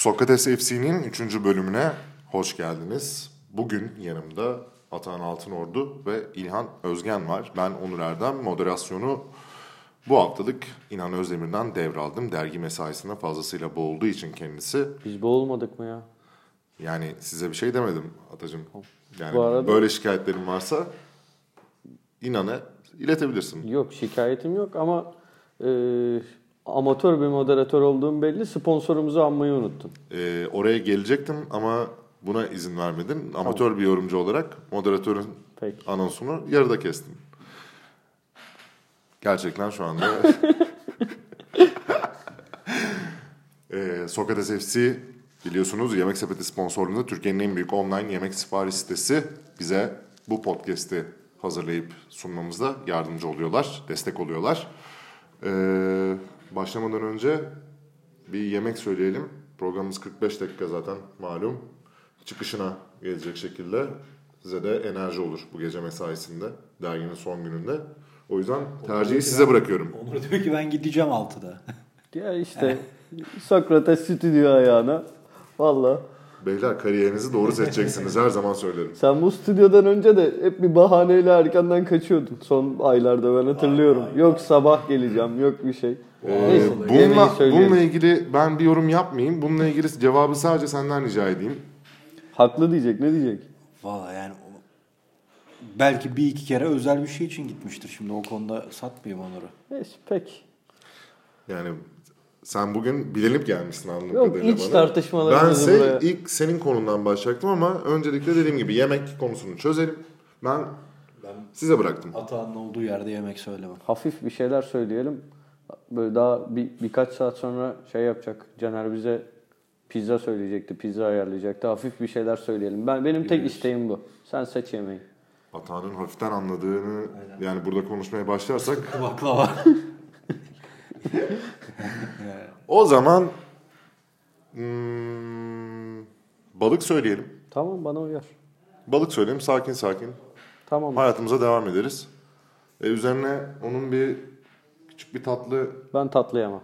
Sokrates FC'nin 3. bölümüne hoş geldiniz. Bugün yanımda Atahan Altınordu ve İlhan Özgen var. Ben Onur Erdem. Moderasyonu bu haftalık İlhan Özdemir'den devraldım. Dergi mesaisinde fazlasıyla boğulduğu için kendisi. Biz boğulmadık mı ya? Yani size bir şey demedim Atacığım. Yani Bu arada- böyle şikayetlerin varsa İlhan'a iletebilirsin. Yok şikayetim yok ama e, amatör bir moderatör olduğum belli. Sponsorumuzu anmayı unuttun. Ee, oraya gelecektim ama buna izin vermedin. Amatör bir yorumcu olarak moderatörün Peki. anonsunu yarıda kestim. Gerçekten şu anda ee, Sokrates FC biliyorsunuz Yemek Sepeti sponsorluğunda Türkiye'nin en büyük online yemek sipariş sitesi bize bu podcast'i hazırlayıp sunmamızda yardımcı oluyorlar, destek oluyorlar. Ee, başlamadan önce bir yemek söyleyelim. Programımız 45 dakika zaten malum. Çıkışına gelecek şekilde size de enerji olur bu gece mesaisinde, derginin son gününde. O yüzden tercihi size bırakıyorum. Onur diyor ki ben gideceğim 6'da. Ya işte Sokrates stüdyo ayağına. Valla. Beyler kariyerinizi doğru seçeceksiniz her zaman söylerim. Sen bu stüdyodan önce de hep bir bahaneyle erkenden kaçıyordun. Son aylarda ben hatırlıyorum. Yok sabah geleceğim, yok bir şey. Ee, Neyse, bununla, bununla ilgili ben bir yorum yapmayayım. Bununla ilgili cevabı sadece senden rica edeyim. Haklı diyecek, ne diyecek? Valla yani belki bir iki kere özel bir şey için gitmiştir. Şimdi o konuda satmayayım Onur'u. Neyse peki. Yani sen bugün bilenip gelmişsin anladığım Yok, kadarıyla iç bana. tartışmalarımızı Bense buraya- ilk senin konundan başlayacaktım ama öncelikle dediğim gibi yemek konusunu çözelim. Ben size bıraktım. Atağının olduğu yerde yemek söylemem. Hafif bir şeyler söyleyelim. Böyle daha bir, birkaç saat sonra şey yapacak. Caner bize pizza söyleyecekti. Pizza ayarlayacaktı. Hafif bir şeyler söyleyelim. Ben Benim tek isteğim bu. Sen seç yemeği. Atağının hafiften anladığını yani burada konuşmaya başlarsak Baklava. O zaman hmm, balık söyleyelim. Tamam bana uyar. Balık söyleyelim sakin sakin. Tamam. Hayatımıza devam ederiz. E, üzerine onun bir küçük bir tatlı Ben tatlayamam.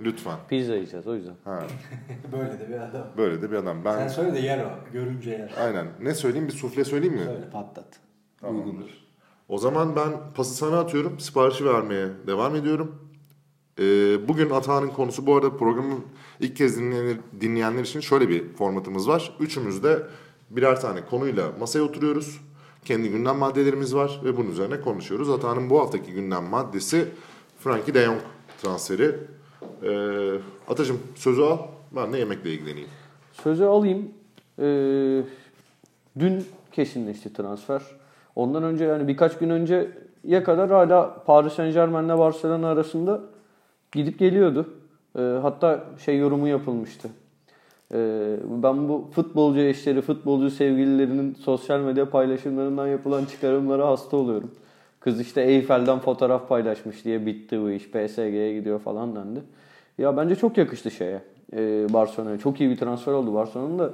lütfen. Pizza yiyeceğiz o yüzden. Ha, Böyle de bir adam. böyle de bir adam. Ben Sen söyle de yer o. Görünce yer. aynen. Ne söyleyeyim? Bir sufle söyleyeyim mi? Söyle patlat. Tamamdır. O zaman ben pası sana atıyorum. Siparişi vermeye devam ediyorum. Ee, bugün Atahan'ın konusu bu arada programın ilk kez dinleyenler, dinleyenler için şöyle bir formatımız var. Üçümüz de birer tane konuyla masaya oturuyoruz. Kendi gündem maddelerimiz var ve bunun üzerine konuşuyoruz. Atahan'ın bu haftaki gündem maddesi Frankie de Jong transferi. Ee, Atacığım sözü al. Ben de yemekle ilgileneyim. Sözü alayım. Ee, dün kesinleşti transfer. Ondan önce yani birkaç gün önceye kadar hala Paris Saint Germain'le Barcelona arasında gidip geliyordu. Ee, hatta şey yorumu yapılmıştı. Ee, ben bu futbolcu eşleri, futbolcu sevgililerinin sosyal medya paylaşımlarından yapılan çıkarımlara hasta oluyorum. Kız işte Eyfel'den fotoğraf paylaşmış diye bitti bu iş. PSG'ye gidiyor falan dendi. Ya bence çok yakıştı şeye. Ee, Barcelona'ya. Çok iyi bir transfer oldu. Barcelona'nın da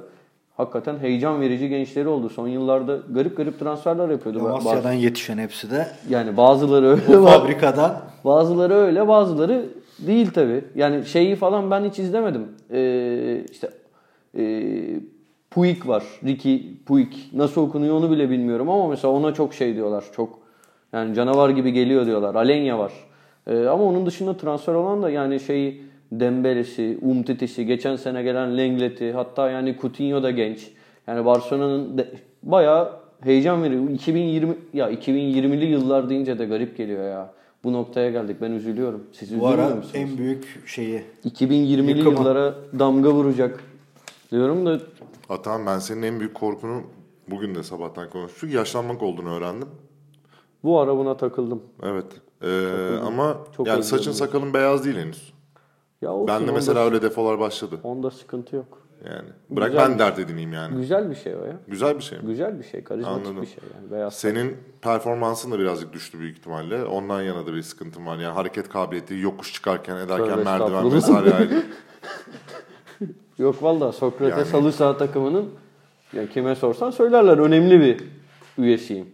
hakikaten heyecan verici gençleri oldu. Son yıllarda garip garip transferler yapıyordu. Amasya'dan yetişen hepsi de yani bazıları öyle, o fabrikadan bazıları öyle, bazıları değil tabi. Yani şeyi falan ben hiç izlemedim. Ee, işte e, Puig var. Ricky Puig. Nasıl okunuyor onu bile bilmiyorum ama mesela ona çok şey diyorlar. Çok yani canavar gibi geliyor diyorlar. Alenya var. Ee, ama onun dışında transfer olan da yani şey Dembele'si, Umtiti'si, geçen sene gelen Lenglet'i, hatta yani Coutinho da genç. Yani Barcelona'nın de- bayağı heyecan veriyor. 2020 ya 2020'li yıllar deyince de garip geliyor ya. Bu noktaya geldik. Ben üzülüyorum. Siz bu üzülmüyor ara musunuz? en büyük şeyi 2020'li Yıkımı. yıllara damga vuracak diyorum da Atahan ben senin en büyük korkunu bugün de sabahtan konuştuk. Yaşlanmak olduğunu öğrendim. bu ara buna takıldım. Evet. Ee, ama Çok yani saçın sakalın beyaz değil henüz. Ya olsun, Ben de onda- mesela öyle defolar başladı. onda sıkıntı yok. Yani bırak Güzel. ben dert edineyim yani. Güzel bir şey o ya. Güzel bir şey mi? Güzel bir şey, karizmatik Anladım. bir şey yani. Beyaz Senin performansın da birazcık düştü büyük ihtimalle. Ondan yana da bir sıkıntın var. Yani hareket kabiliyeti yokuş çıkarken ederken Tövbe merdiven vesaire. ayrı. Yok valla Sokrates Yani- halı saha takımının ya kime sorsan söylerler önemli bir üyesiyim.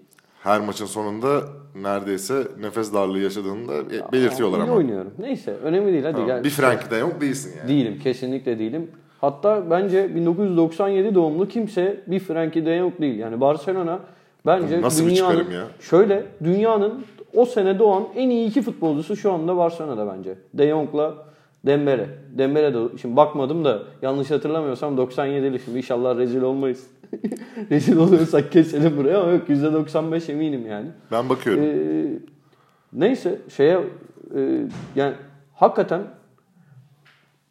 Her maçın sonunda neredeyse nefes darlığı yaşadığını da belirtiyorlar iyi ama. oynuyorum. Neyse önemli değil hadi Tamam, gel. Bir Frankie de yok değilsin yani. Değilim kesinlikle değilim. Hatta bence 1997 doğumlu kimse bir Frankie de Jong değil. Yani Barcelona bence Nasıl dünyanın ya? şöyle dünyanın o sene doğan en iyi iki futbolcusu şu anda Barcelona'da bence. De Jong'la Dembele. Dembele de şimdi bakmadım da yanlış hatırlamıyorsam 97'li şimdi inşallah rezil olmayız. rezil oluyorsak keselim buraya ama yok %95 eminim yani. Ben bakıyorum. Ee, neyse şeye e, yani hakikaten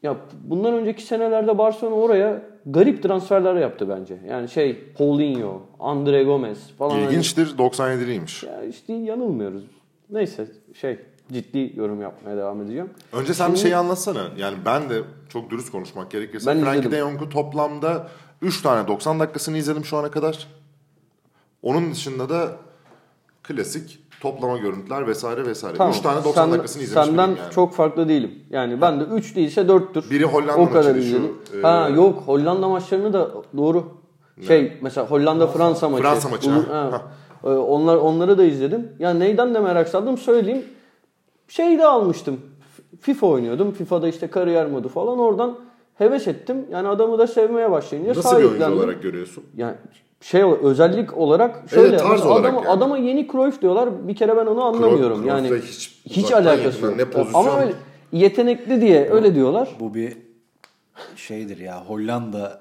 ya bundan önceki senelerde Barcelona oraya garip transferler yaptı bence. Yani şey Paulinho, Andre Gomez falan. İlginçtir 97'liymiş. Ya işte yanılmıyoruz. Neyse şey ciddi yorum yapmaya devam edeceğim. Önce sen bir şeyi anlatsana. Yani ben de çok dürüst konuşmak gerekirse. Ben Frankie de Jong'u toplamda 3 tane 90 dakikasını izledim şu ana kadar. Onun dışında da klasik toplama görüntüler vesaire vesaire. 3 tane 90 Sen- dakikasını izlemiş Senden biriyim yani. çok farklı değilim. Yani ben de 3 değilse 4'tür. Biri Hollanda O kadar maçıydı şu, izledim. e, ha yok Hollanda maçlarını da doğru. Şey mesela Hollanda Fransa maçı. Fransa maçı, Ulu- ha. ha. Ee, Onlar onları da izledim. Ya neyden de merak saldım söyleyeyim. Şey de almıştım. F- FIFA oynuyordum. FIFA'da işte kariyer modu falan oradan heves ettim. Yani adamı da sevmeye başlayınca Nasıl bir oyuncu sahiplendim. olarak görüyorsun? Yani şey özellik olarak şöyle Evet, tarz olarak adama, yani. adama yeni Cruyff diyorlar. Bir kere ben onu anlamıyorum. Cruyff- yani hiç hiç alakası yok. ne pozisyon- Ama öyle yetenekli diye öyle diyorlar. Bu bir şeydir ya Hollanda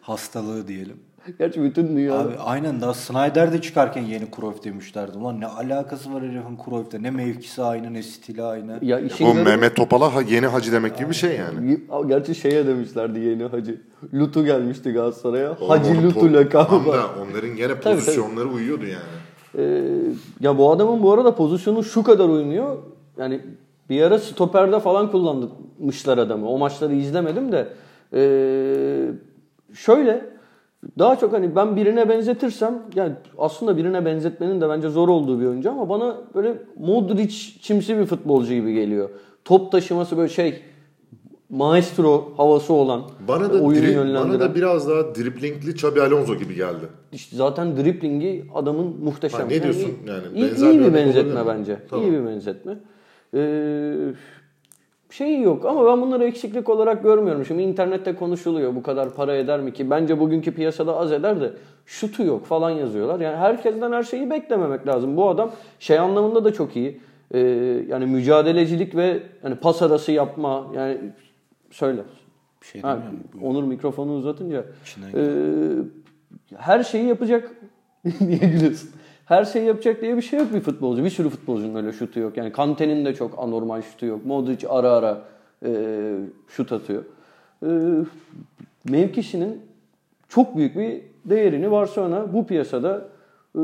hastalığı diyelim. Gerçi bütün dünya Abi aynen daha Snyder de çıkarken yeni Cruyff demişlerdi. Ulan ne alakası var herifin Cruyff'te? Ne mevkisi aynı ne stili aynı. ya işin Bu garibi- Mehmet Topal'a ha- yeni hacı demek gibi bir şey yani. Gerçi şeye demişlerdi yeni hacı. Lutu gelmişti Galatasaray'a. Oğlum Hacı Lutu po- lakabı var. da onların gene tabii. pozisyonları uyuyordu yani. Ee, ya bu adamın bu arada pozisyonu şu kadar uymuyor. Yani bir ara stoperde falan kullanmışlar adamı. O maçları izlemedim de. Ee, şöyle daha çok hani ben birine benzetirsem yani aslında birine benzetmenin de bence zor olduğu bir oyuncu ama bana böyle Modric çimsi bir futbolcu gibi geliyor. Top taşıması böyle şey maestro havası olan Bana da, oyunu yönlendiren. bana da biraz daha driplingli Xabi Alonso gibi geldi. İşte zaten driplingi adamın muhteşem. Ha, ne diyorsun? Yani iyi, benzer iyi bir bir benzetme bence. Tamam. İyi bir benzetme. Ee, şey yok ama ben bunları eksiklik olarak görmüyorum. Şimdi internette konuşuluyor bu kadar para eder mi ki? Bence bugünkü piyasada az eder de şutu yok falan yazıyorlar. Yani herkesten her şeyi beklememek lazım. Bu adam şey anlamında da çok iyi. Ee, yani mücadelecilik ve yani pas arası yapma yani söyle. Bir şey Ha. Onur mikrofonu uzatınca e, her şeyi yapacak niye gülüyorsun? Her şeyi yapacak diye bir şey yok bir futbolcu. Bir sürü futbolcunun öyle şutu yok. Yani Kante'nin de çok anormal şutu yok. Modric ara ara e, şut atıyor. E, mevkisinin çok büyük bir değerini Barcelona bu piyasada e,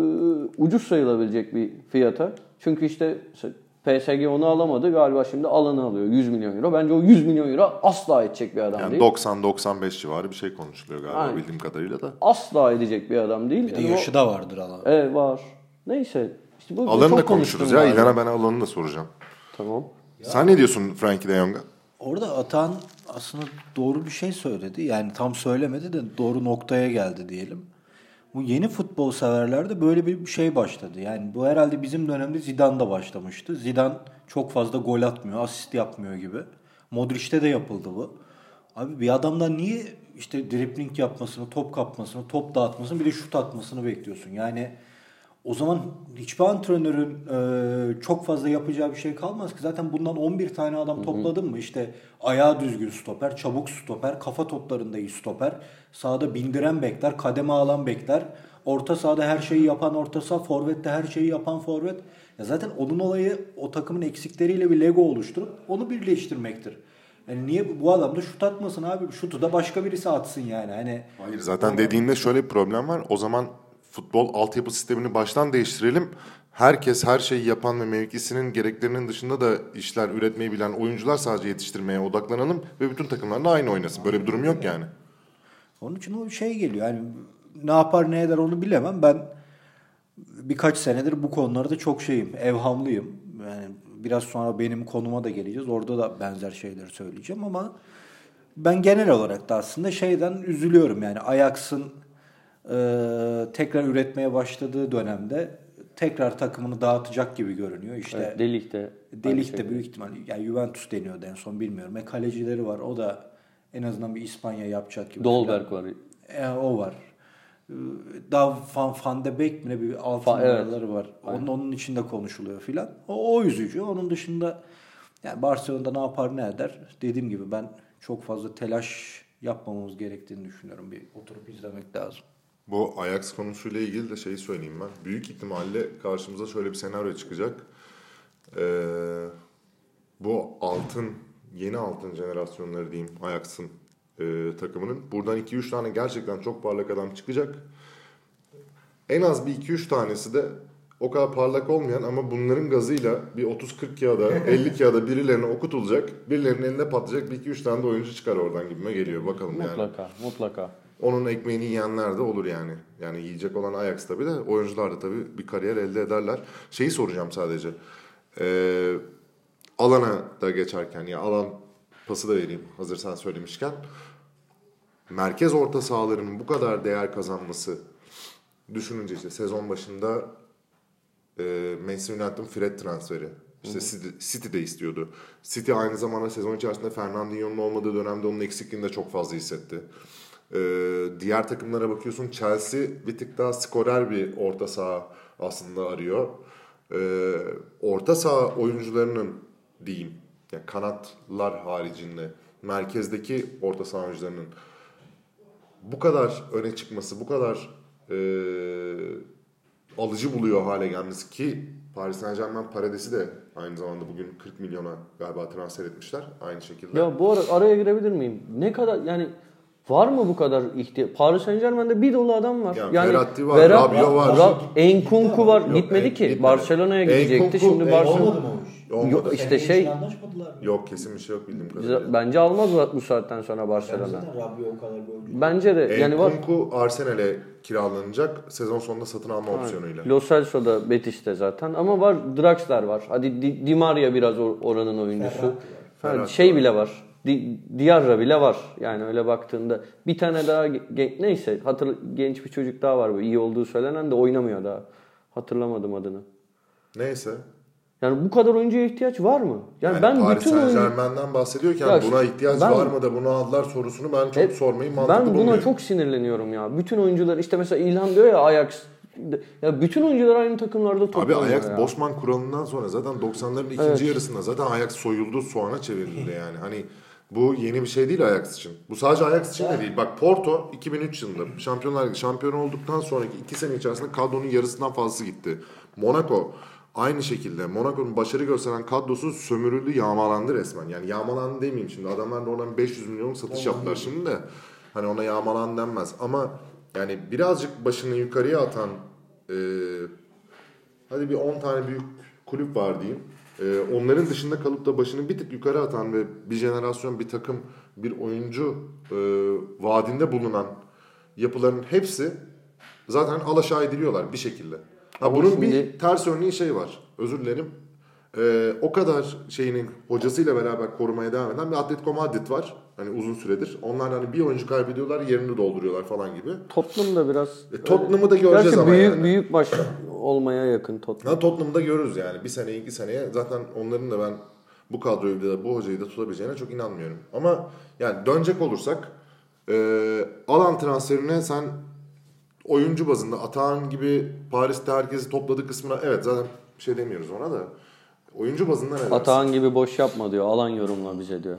ucuz sayılabilecek bir fiyata. Çünkü işte PSG onu alamadı galiba şimdi alanı alıyor 100 milyon euro. Bence o 100 milyon euro asla edecek bir adam Yani değil. 90-95 civarı bir şey konuşuluyor galiba Aynen. bildiğim kadarıyla da. asla edecek bir adam değil. Bir de Yani o- yaşı da vardır adam. Evet var. Neyse. İşte bu, bu Alanı da konuşuruz ya. galiba. İlhan'a ben alanını da soracağım. Tamam. Sen ne diyorsun Frankie de Jong'a? Orada Atan aslında doğru bir şey söyledi. Yani tam söylemedi de doğru noktaya geldi diyelim. Bu yeni futbol severlerde böyle bir şey başladı. Yani bu herhalde bizim dönemde Zidane'da başlamıştı. Zidane çok fazla gol atmıyor, asist yapmıyor gibi. Modric'te de yapıldı bu. Abi bir adamdan niye işte dribling yapmasını, top kapmasını, top dağıtmasını bir de şut atmasını bekliyorsun? Yani o zaman hiçbir antrenörün e, çok fazla yapacağı bir şey kalmaz ki. Zaten bundan 11 tane adam topladın mı? İşte ayağı düzgün stoper, çabuk stoper, kafa toplarında iyi stoper, sahada bindiren bekler, kademe alan bekler, orta sahada her şeyi yapan orta saha, forvette her şeyi yapan forvet. Ya zaten onun olayı o takımın eksikleriyle bir Lego oluşturup onu birleştirmektir. Yani niye bu adam da şut atmasın abi? Şutu da başka birisi atsın yani. Hani Hayır zaten dediğinde şöyle bir problem var. O zaman futbol altyapı sistemini baştan değiştirelim. Herkes her şeyi yapan ve mevkisinin gereklerinin dışında da işler üretmeyi bilen oyuncular sadece yetiştirmeye odaklanalım ve bütün takımlar da aynı oynasın. Böyle bir durum yok yani. Onun için o şey geliyor. Yani ne yapar ne eder onu bilemem. Ben birkaç senedir bu konularda çok şeyim. Evhamlıyım. Yani biraz sonra benim konuma da geleceğiz. Orada da benzer şeyleri söyleyeceğim ama ben genel olarak da aslında şeyden üzülüyorum. Yani Ajax'ın tekrar üretmeye başladığı dönemde tekrar takımını dağıtacak gibi görünüyor. İşte Evet, Delik de. Delik de büyük ihtimal yani Juventus deniyordu en son bilmiyorum. E kalecileri var. O da En azından bir İspanya yapacak gibi. Dolberg var. E, o var. Ee, Daha Van, Van de Beek mi ne bir alt Fa- evet. var. Onun, onun içinde konuşuluyor filan. O, o üzücü. Onun dışında yani Barcelona'da ne yapar ne eder. Dediğim gibi ben çok fazla telaş yapmamamız gerektiğini düşünüyorum. Bir oturup izlemek lazım. Bu Ajax konusuyla ilgili de şeyi söyleyeyim ben. Büyük ihtimalle karşımıza şöyle bir senaryo çıkacak. Ee, bu altın, yeni altın jenerasyonları diyeyim Ajax'ın e, takımının. Buradan 2-3 tane gerçekten çok parlak adam çıkacak. En az bir 2-3 tanesi de o kadar parlak olmayan ama bunların gazıyla bir 30-40 kağıda 50 kağıda birilerine okutulacak. Birilerinin eline patlayacak bir 2-3 tane de oyuncu çıkar oradan gibime geliyor. Bakalım yani. Mutlaka, mutlaka. Onun ekmeğini yiyenler de olur yani. Yani yiyecek olan Ajax tabii de oyuncular da tabii bir kariyer elde ederler. Şeyi soracağım sadece. Ee, alana da geçerken ya alan pası da vereyim hazır sen söylemişken. Merkez orta sahalarının bu kadar değer kazanması düşününce işte sezon başında e, Manchester United'ın Fred transferi. İşte City, City de istiyordu. City aynı zamanda sezon içerisinde Fernandinho'nun olmadığı dönemde onun eksikliğini de çok fazla hissetti. Ee, diğer takımlara bakıyorsun Chelsea bir tık daha skorer bir orta saha aslında arıyor. Ee, orta saha oyuncularının diyeyim yani kanatlar haricinde merkezdeki orta saha oyuncularının bu kadar öne çıkması, bu kadar e, alıcı buluyor hale gelmesi ki Paris Saint Germain Parades'i de aynı zamanda bugün 40 milyona galiba transfer etmişler aynı şekilde. Ya bu ara, araya girebilir miyim? Ne kadar yani var mı bu kadar ihtiyaç? Paris Saint Germain'de bir dolu adam var. Ya yani Verratti var, Rabiot var. Ra- Enkunku var. Yok, gitmedi en- ki. gitmedi. Barcelona'ya gidecekti. Enkunku- Şimdi en- Barcelona Olmadı mı o iş? Olmadı. Yok, işte şey anlaşmadılar mı? Yok kesin bir şey yok bildiğim kadarıyla. bence almaz bu saatten sonra Yani Barcelona. Rabiot o kadar bir. Bence de yani var. Enkunku Arsenal'e kiralanacak sezon sonunda satın alma opsiyonuyla. Lo Celso da Betis'te zaten ama var Draxler var. Hadi Di, Di Maria biraz or- oranın oyuncusu. Ferrati var. Ha, Ferrati şey var. bile var. Di, Diarra bile var. Yani öyle baktığında bir tane daha gen- neyse hatır, genç bir çocuk daha var bu iyi olduğu söylenen de oynamıyor daha. Hatırlamadım adını. Neyse. Yani bu kadar oyuncuya ihtiyaç var mı? Yani, Yani ben Paris bütün oyuncu Germain'den bahsediyorken Ya buna ihtiyaç ben- var mı da bunu aldılar sorusunu ben çok Hep- sormayı mantıklı ben buna bulmuyorum. çok sinirleniyorum ya. Bütün oyuncular işte mesela İlhan diyor ya Ajax ya bütün oyuncular aynı takımlarda Abi toplanıyor Ajax ya. Bosman kuralından sonra zaten 90'ların ikinci Evet. yarısında zaten Ajax soyuldu soğana çevrildi yani. Hani bu yeni bir şey değil Ajax için. Bu sadece Ajax için de değil. Bak Porto 2003 yılında Şampiyonlar Ligi şampiyonu olduktan sonraki iki sene içerisinde kadronun yarısından fazlası gitti. Monaco aynı şekilde. Monaco'nun başarı gösteren kadrosu sömürüldü, yağmalandı resmen. Yani yağmalandı demeyeyim şimdi. Adamlar da oradan 500 milyon satış yaptılar şimdi de. Hani ona yağmalan denmez. Ama yani birazcık başını yukarıya atan e, hadi bir 10 tane büyük kulüp var diyeyim. Ee, onların dışında kalıp da başını bir tık yukarı atan ve bir jenerasyon, bir takım, bir oyuncu e, vaadinde bulunan yapıların hepsi zaten alaşağı ediliyorlar bir şekilde. Ha, Ama bunun şimdi- bir ters örneği şey var. Özür dilerim. Ee, o kadar şeyinin hocasıyla beraber korumaya devam eden bir Atletico Madrid var. Hani uzun süredir. Onlar hani bir oyuncu kaybediyorlar, yerini dolduruyorlar falan gibi. Tottenham da biraz E, Tottenham'ı da göreceğiz Gerçi ama büyük, yani. büyük baş olmaya yakın Tottenham. Ha, Tottenham'da görürüz yani. Bir sene, iki seneye zaten onların da ben bu kadroyu da bu hocayı da tutabileceğine çok inanmıyorum. Ama yani dönecek olursak e, alan transferine sen oyuncu bazında Atahan gibi Paris'te herkesi topladı kısmına evet zaten bir şey demiyoruz ona da oyuncu bazında ne dersin? Atahan gibi boş yapma diyor. Alan yorumla bize diyor.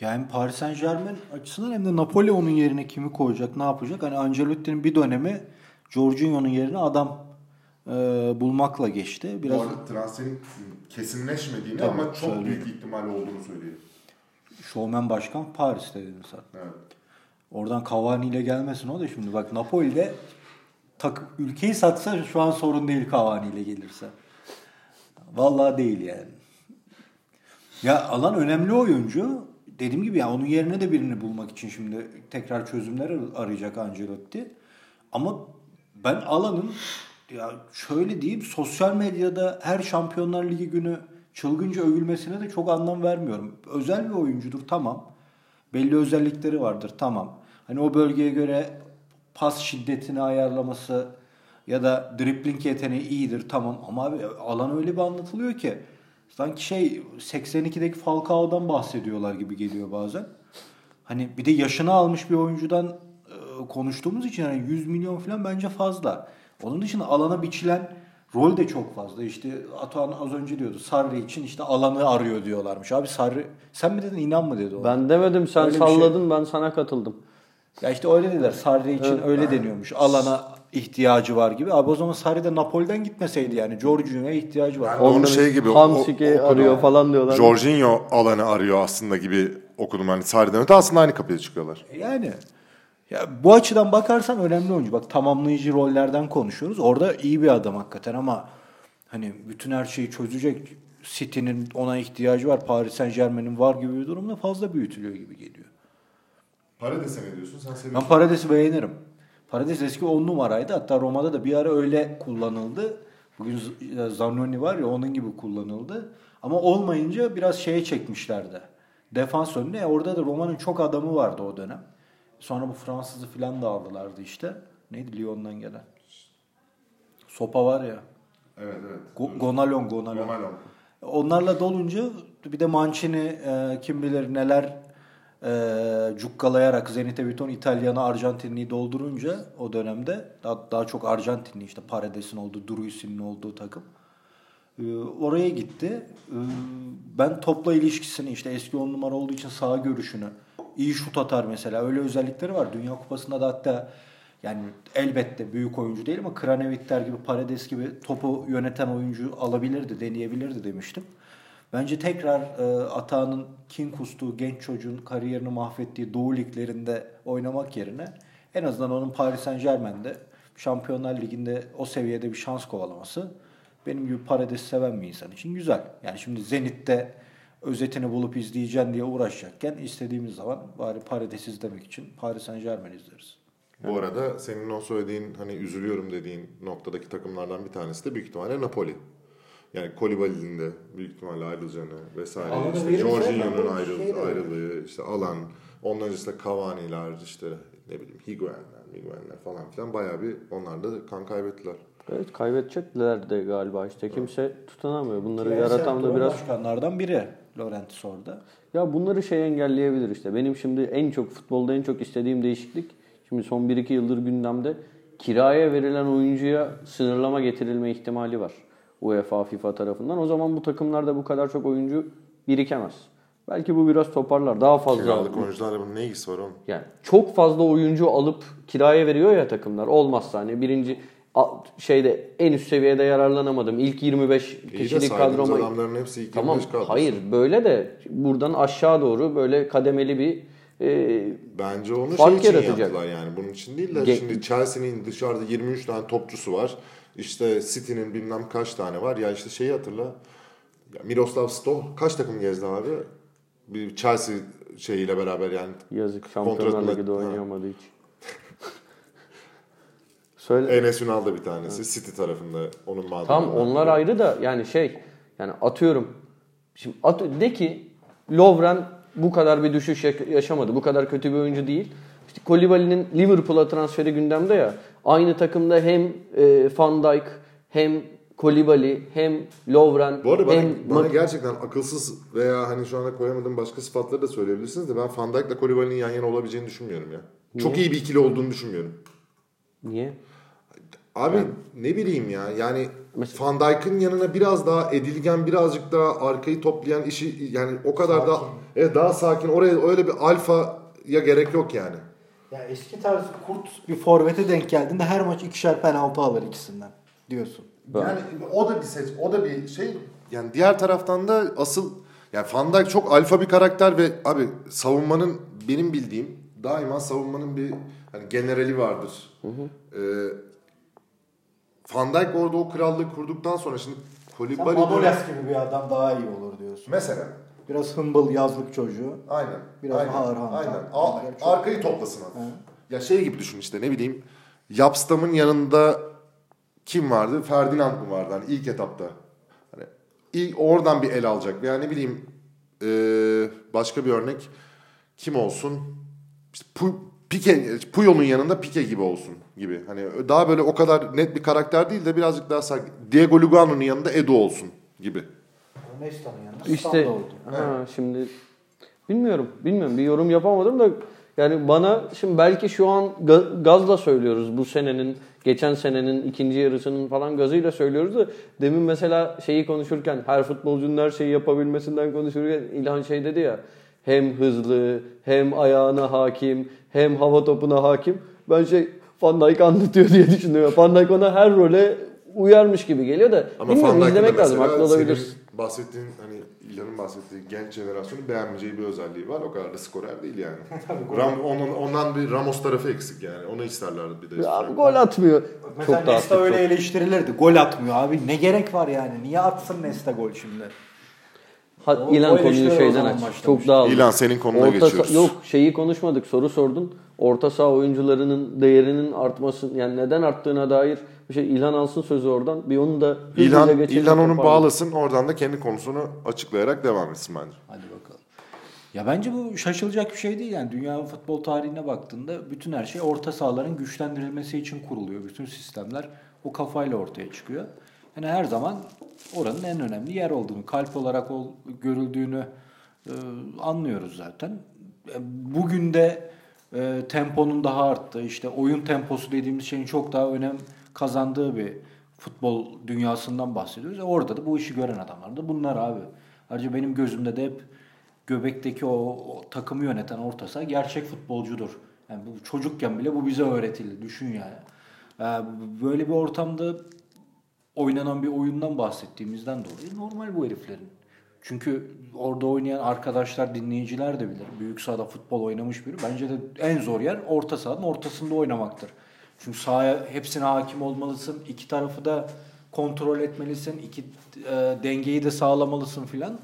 Yani Paris Saint Germain açısından hem de Napoli onun yerine kimi koyacak, ne yapacak? Hani Ancelotti'nin bir dönemi Jorginho'nun yerine adam e, bulmakla geçti. Biraz Bu arada transferin kesinleşmediğini Tabii, ama çok söyleyeyim. büyük ihtimal olduğunu söyleyelim. şovmen başkan Paris'te dedin sen. Evet. Oradan Cavani ile gelmesin o da şimdi. Bak Napoli'de takım ülkeyi satsa şu an sorun değil Cavani ile gelirse. Vallahi değil yani. Ya alan önemli oyuncu. Dediğim gibi ya onun yerine de birini bulmak için şimdi tekrar çözümler ar- arayacak Ancelotti. Ama ben alanın ya şöyle diyeyim sosyal medyada her Şampiyonlar Ligi günü çılgınca övülmesine de çok anlam vermiyorum. Özel bir oyuncudur tamam. Belli özellikleri vardır tamam. Hani o bölgeye göre pas şiddetini ayarlaması ya da dribbling yeteneği iyidir tamam ama abi alan öyle bir anlatılıyor ki Sanki şey 82'deki Falcao'dan bahsediyorlar gibi geliyor bazen. Hani bir de yaşını almış bir oyuncudan konuştuğumuz için yani 100 milyon falan bence fazla. Onun dışında alana biçilen rol de çok fazla. İşte Atuhan az önce diyordu Sarri için işte alanı arıyor diyorlarmış. Abi Sarri sen mi dedin inan mı dedi o? Ben demedim sen Öyle şey. salladın ben sana katıldım. Ya işte öyle dediler. Sarri için Evet. öyle deniyormuş. Alana ihtiyacı var gibi. Abi o zaman Sarri de Napoli'den gitmeseydi yani. Jorginho'ya ihtiyacı var. Yani onun şey gibi. Hamsiki arıyor falan diyorlar. Jorginho alanı arıyor aslında gibi okudum. Hani Sarri'den öte aslında aynı kapıya çıkıyorlar. Yani ya bu açıdan bakarsan önemli oyuncu. Bak tamamlayıcı rollerden konuşuyoruz. Orada iyi bir adam hakikaten ama hani bütün her şeyi çözecek City'nin ona ihtiyacı var. Paris Saint Germain'in var gibi bir durumda fazla büyütülüyor gibi geliyor. Parades'e ne diyorsun? Sen Ben Parades'i beğenirim. Parades eski 10 numaraydı. Hatta Roma'da da bir ara öyle kullanıldı. Bugün Z- Zannoni var ya onun gibi kullanıldı. Ama olmayınca biraz şeye çekmişlerdi. Defans önüne. Orada da Roma'nın çok adamı vardı o dönem. Sonra bu Fransızı falan da aldılardı işte. Neydi Lyon'dan gelen? Sopa var ya. Evet evet. Go- Gonalon, Gonalon. Ronaldo. Onlarla dolunca bir de Mancini e, kim bilir neler e, cukkalayarak Zenit Viton İtalyan'ı Arjantinli'yi doldurunca o dönemde daha, daha çok Arjantinli işte Paredes'in olduğu, Druisi'nin olduğu takım. E, oraya gitti. E, ben topla ilişkisini işte eski on numara olduğu için sağ görüşünü iyi şut atar mesela öyle özellikleri var. Dünya Kupası'nda da hatta yani elbette büyük oyuncu değil ama Kranevitler gibi Paredes gibi topu yöneten oyuncu alabilirdi, deneyebilirdi demiştim. Bence tekrar e, Atağan'ın kin kustuğu genç çocuğun kariyerini mahvettiği Doğu liglerinde oynamak yerine en azından onun Paris Saint Germain'de Şampiyonlar Ligi'nde o seviyede bir şans kovalaması benim gibi Paredes seven bir insan için güzel. Yani şimdi Zenit'te özetini bulup izleyeceğim diye uğraşacakken istediğimiz zaman bari Paredes izlemek için Paris Saint Germain izleriz. Bu arada senin o söylediğin hani üzülüyorum dediğin noktadaki takımlardan bir tanesi de büyük ihtimalle Napoli. Yani Kolibali'nin de büyük ihtimalle ayrılacağını vesaire. Anladım, işte Jorginho'nun Napoli ayrıl, şey ayrılığı, işte Alan, ondan öncesinde Cavani'ler, işte ne bileyim Higuain'ler, Higuain'ler falan filan bayağı bir onlar da kan kaybettiler. Evet kaybedecekler de galiba işte kimse tutunamıyor. Bunları Diğer yaratan da biraz başkanlardan biri Laurentiis orada. Ya bunları şey engelleyebilir işte. Benim şimdi en çok futbolda en çok istediğim değişiklik şimdi son 1-2 yıldır gündemde kiraya verilen oyuncuya sınırlama getirilme ihtimali var. UEFA, FIFA tarafından. O zaman bu takımlarda bu kadar çok oyuncu birikemez. Belki bu biraz toparlar. Daha fazla Kiralık oyuncularla bunun ne ilgisi var oğlum? yani çok fazla oyuncu alıp kiraya veriyor ya takımlar. Olmazsa hani birinci şeyde en üst seviyede yararlanamadım. İlk 25 İyi de kişilik kadroma adamların hepsi ilk Tamam 25 kadrosu. hayır böyle de buradan aşağı doğru böyle kademeli bir e, Bence onu Fark şey için yaratacak. yaptılar yani. Bunun için değil de Ge- şimdi Chelsea'nin dışarıda 23 tane topçusu var. İşte City'nin bilmem kaç tane var. Ya işte şeyi hatırla. Ya Miroslav Stoh kaç takım gezdi abi? Bir Chelsea şeyiyle beraber yani. yazık Şampiyonlar Ligi'de Ha. oynayamadığı için. Söyle. Enes Ünal da bir tanesi. City tarafında onun mağdurları. Tam onlar ayrı da yani şey yani atıyorum şimdi at, de ki Lovren bu kadar bir düşüş ya- yaşamadı. Bu kadar kötü bir oyuncu değil. İşte Kolibali'nin Liverpool'a transferi gündemde ya. Aynı takımda hem e, Van Dijk hem Kolibali hem Lovren Bu arada bana, hem bana Ma- gerçekten akılsız veya hani şu anda koyamadığım başka sıfatları da söyleyebilirsiniz de ben Van Dijk'la Kolibali'nin yan yana olabileceğini düşünmüyorum ya. Çok iyi bir ikili olduğunu düşünmüyorum. Niye? Abi ne bileyim ya yani Mesela- Van Dijk'ın yanına biraz daha edilgen birazcık daha arkayı toplayan işi yani o kadar da evet, daha sakin oraya öyle bir alfaya gerek yok yani. Ya eski tarz kurt bir forvete denk geldiğinde her maç ikişer penaltı alır ikisinden diyorsun. Yani o da bir seç, o da bir şey. Yani diğer taraftan da asıl yani Van Dijk çok alfa bir karakter ve abi savunmanın benim bildiğim daima savunmanın bir hani generali vardır. Ee, Van Dijk orada o krallığı kurduktan sonra şimdi Sen Kolibali Manolas gibi bir adam daha iyi olur diyorsun. mesela Biraz hımbıl yazlık çocuğu. Aynen. Biraz aynen, ağır hantal. Aynen. A- çok- arkayı toplasın abi. Ya şey gibi düşün işte ne bileyim. Yapstam'ın yanında kim vardı? Ferdinand mı vardı hani ilk etapta? Hani ilk oradan bir el alacak veya ne bileyim eee, başka bir örnek kim olsun? İşte Pu- Pique, Puyol'un yanında Pique gibi olsun gibi. Hani daha böyle o kadar net bir karakter değil de birazcık daha sanki Diego Lugano'nun yanında Edu olsun gibi. Nesta'nın yanında İşte oldu. ha, şimdi bilmiyorum bilmiyorum bir yorum yapamadım da yani bana şimdi belki şu an ga- gazla söylüyoruz bu senenin geçen senenin ikinci yarısının falan gazıyla söylüyoruz da demin mesela şeyi konuşurken her futbolcunun her şeyi yapabilmesinden konuşurken İlhan şey dedi ya hem hızlı hem ayağına hakim hem hava topuna hakim ben şey Van Dijk anlatıyor diye düşünüyorum. Van Dijk ona her role uyarmış gibi geliyor da Ama bilmiyorum izlemek lazım haklı olabilirsin. Senin bahsettiğin hani İlhan'ın bahsettiği genç jenerasyonun beğenmeyeceği bir özelliği var. O kadar da skorer değil yani. Ram, onun, ondan bir Ramos tarafı eksik yani. Onu isterlerdi bir de. Ya abi gol atmıyor. Mesela çok da Nesta öyle çok. eleştirilirdi. Gol atmıyor abi. Ne gerek var yani? Niye atsın Nesta gol şimdi? Ha, O- İlan o konuyu şeyden aç. başlamış. Çok dağıldı. İlan senin konuna Orta geçiyoruz. yok şeyi konuşmadık. Soru sordun. Orta saha oyuncularının değerinin artması yani neden arttığına dair bir şey İlhan alsın sözü oradan. Bir onu da İlhan, İlhan onu bağlasın. Oradan da kendi konusunu açıklayarak devam etsin bence. Hadi bakalım. Ya bence bu şaşılacak bir şey değil yani. Dünya futbol tarihine baktığında bütün her şey orta sahaların güçlendirilmesi için kuruluyor. Bütün sistemler o kafayla ortaya çıkıyor. Yani her zaman oranın en önemli yer olduğunu, kalp olarak ol, görüldüğünü e, anlıyoruz zaten. E, Bugün de e, temponun daha arttığı, işte oyun temposu dediğimiz şeyin çok daha önem kazandığı bir futbol dünyasından bahsediyoruz. E orada da bu işi gören adamlar da bunlar abi. Ayrıca benim gözümde de hep göbekteki o, o takımı yöneten orta saha gerçek futbolcudur. Yani bu çocukken bile bu bize öğretildi. Düşün yani. Ee, böyle bir ortamda oynanan bir oyundan bahsettiğimizden dolayı normal bu heriflerin. Çünkü orada oynayan arkadaşlar, dinleyiciler de bilir. Büyük sahada futbol oynamış biri. Bence de en zor yer orta sahanın ortasında oynamaktır. Çünkü sahaya hepsine hakim olmalısın. iki tarafı da kontrol etmelisin. iki e, dengeyi de sağlamalısın filan.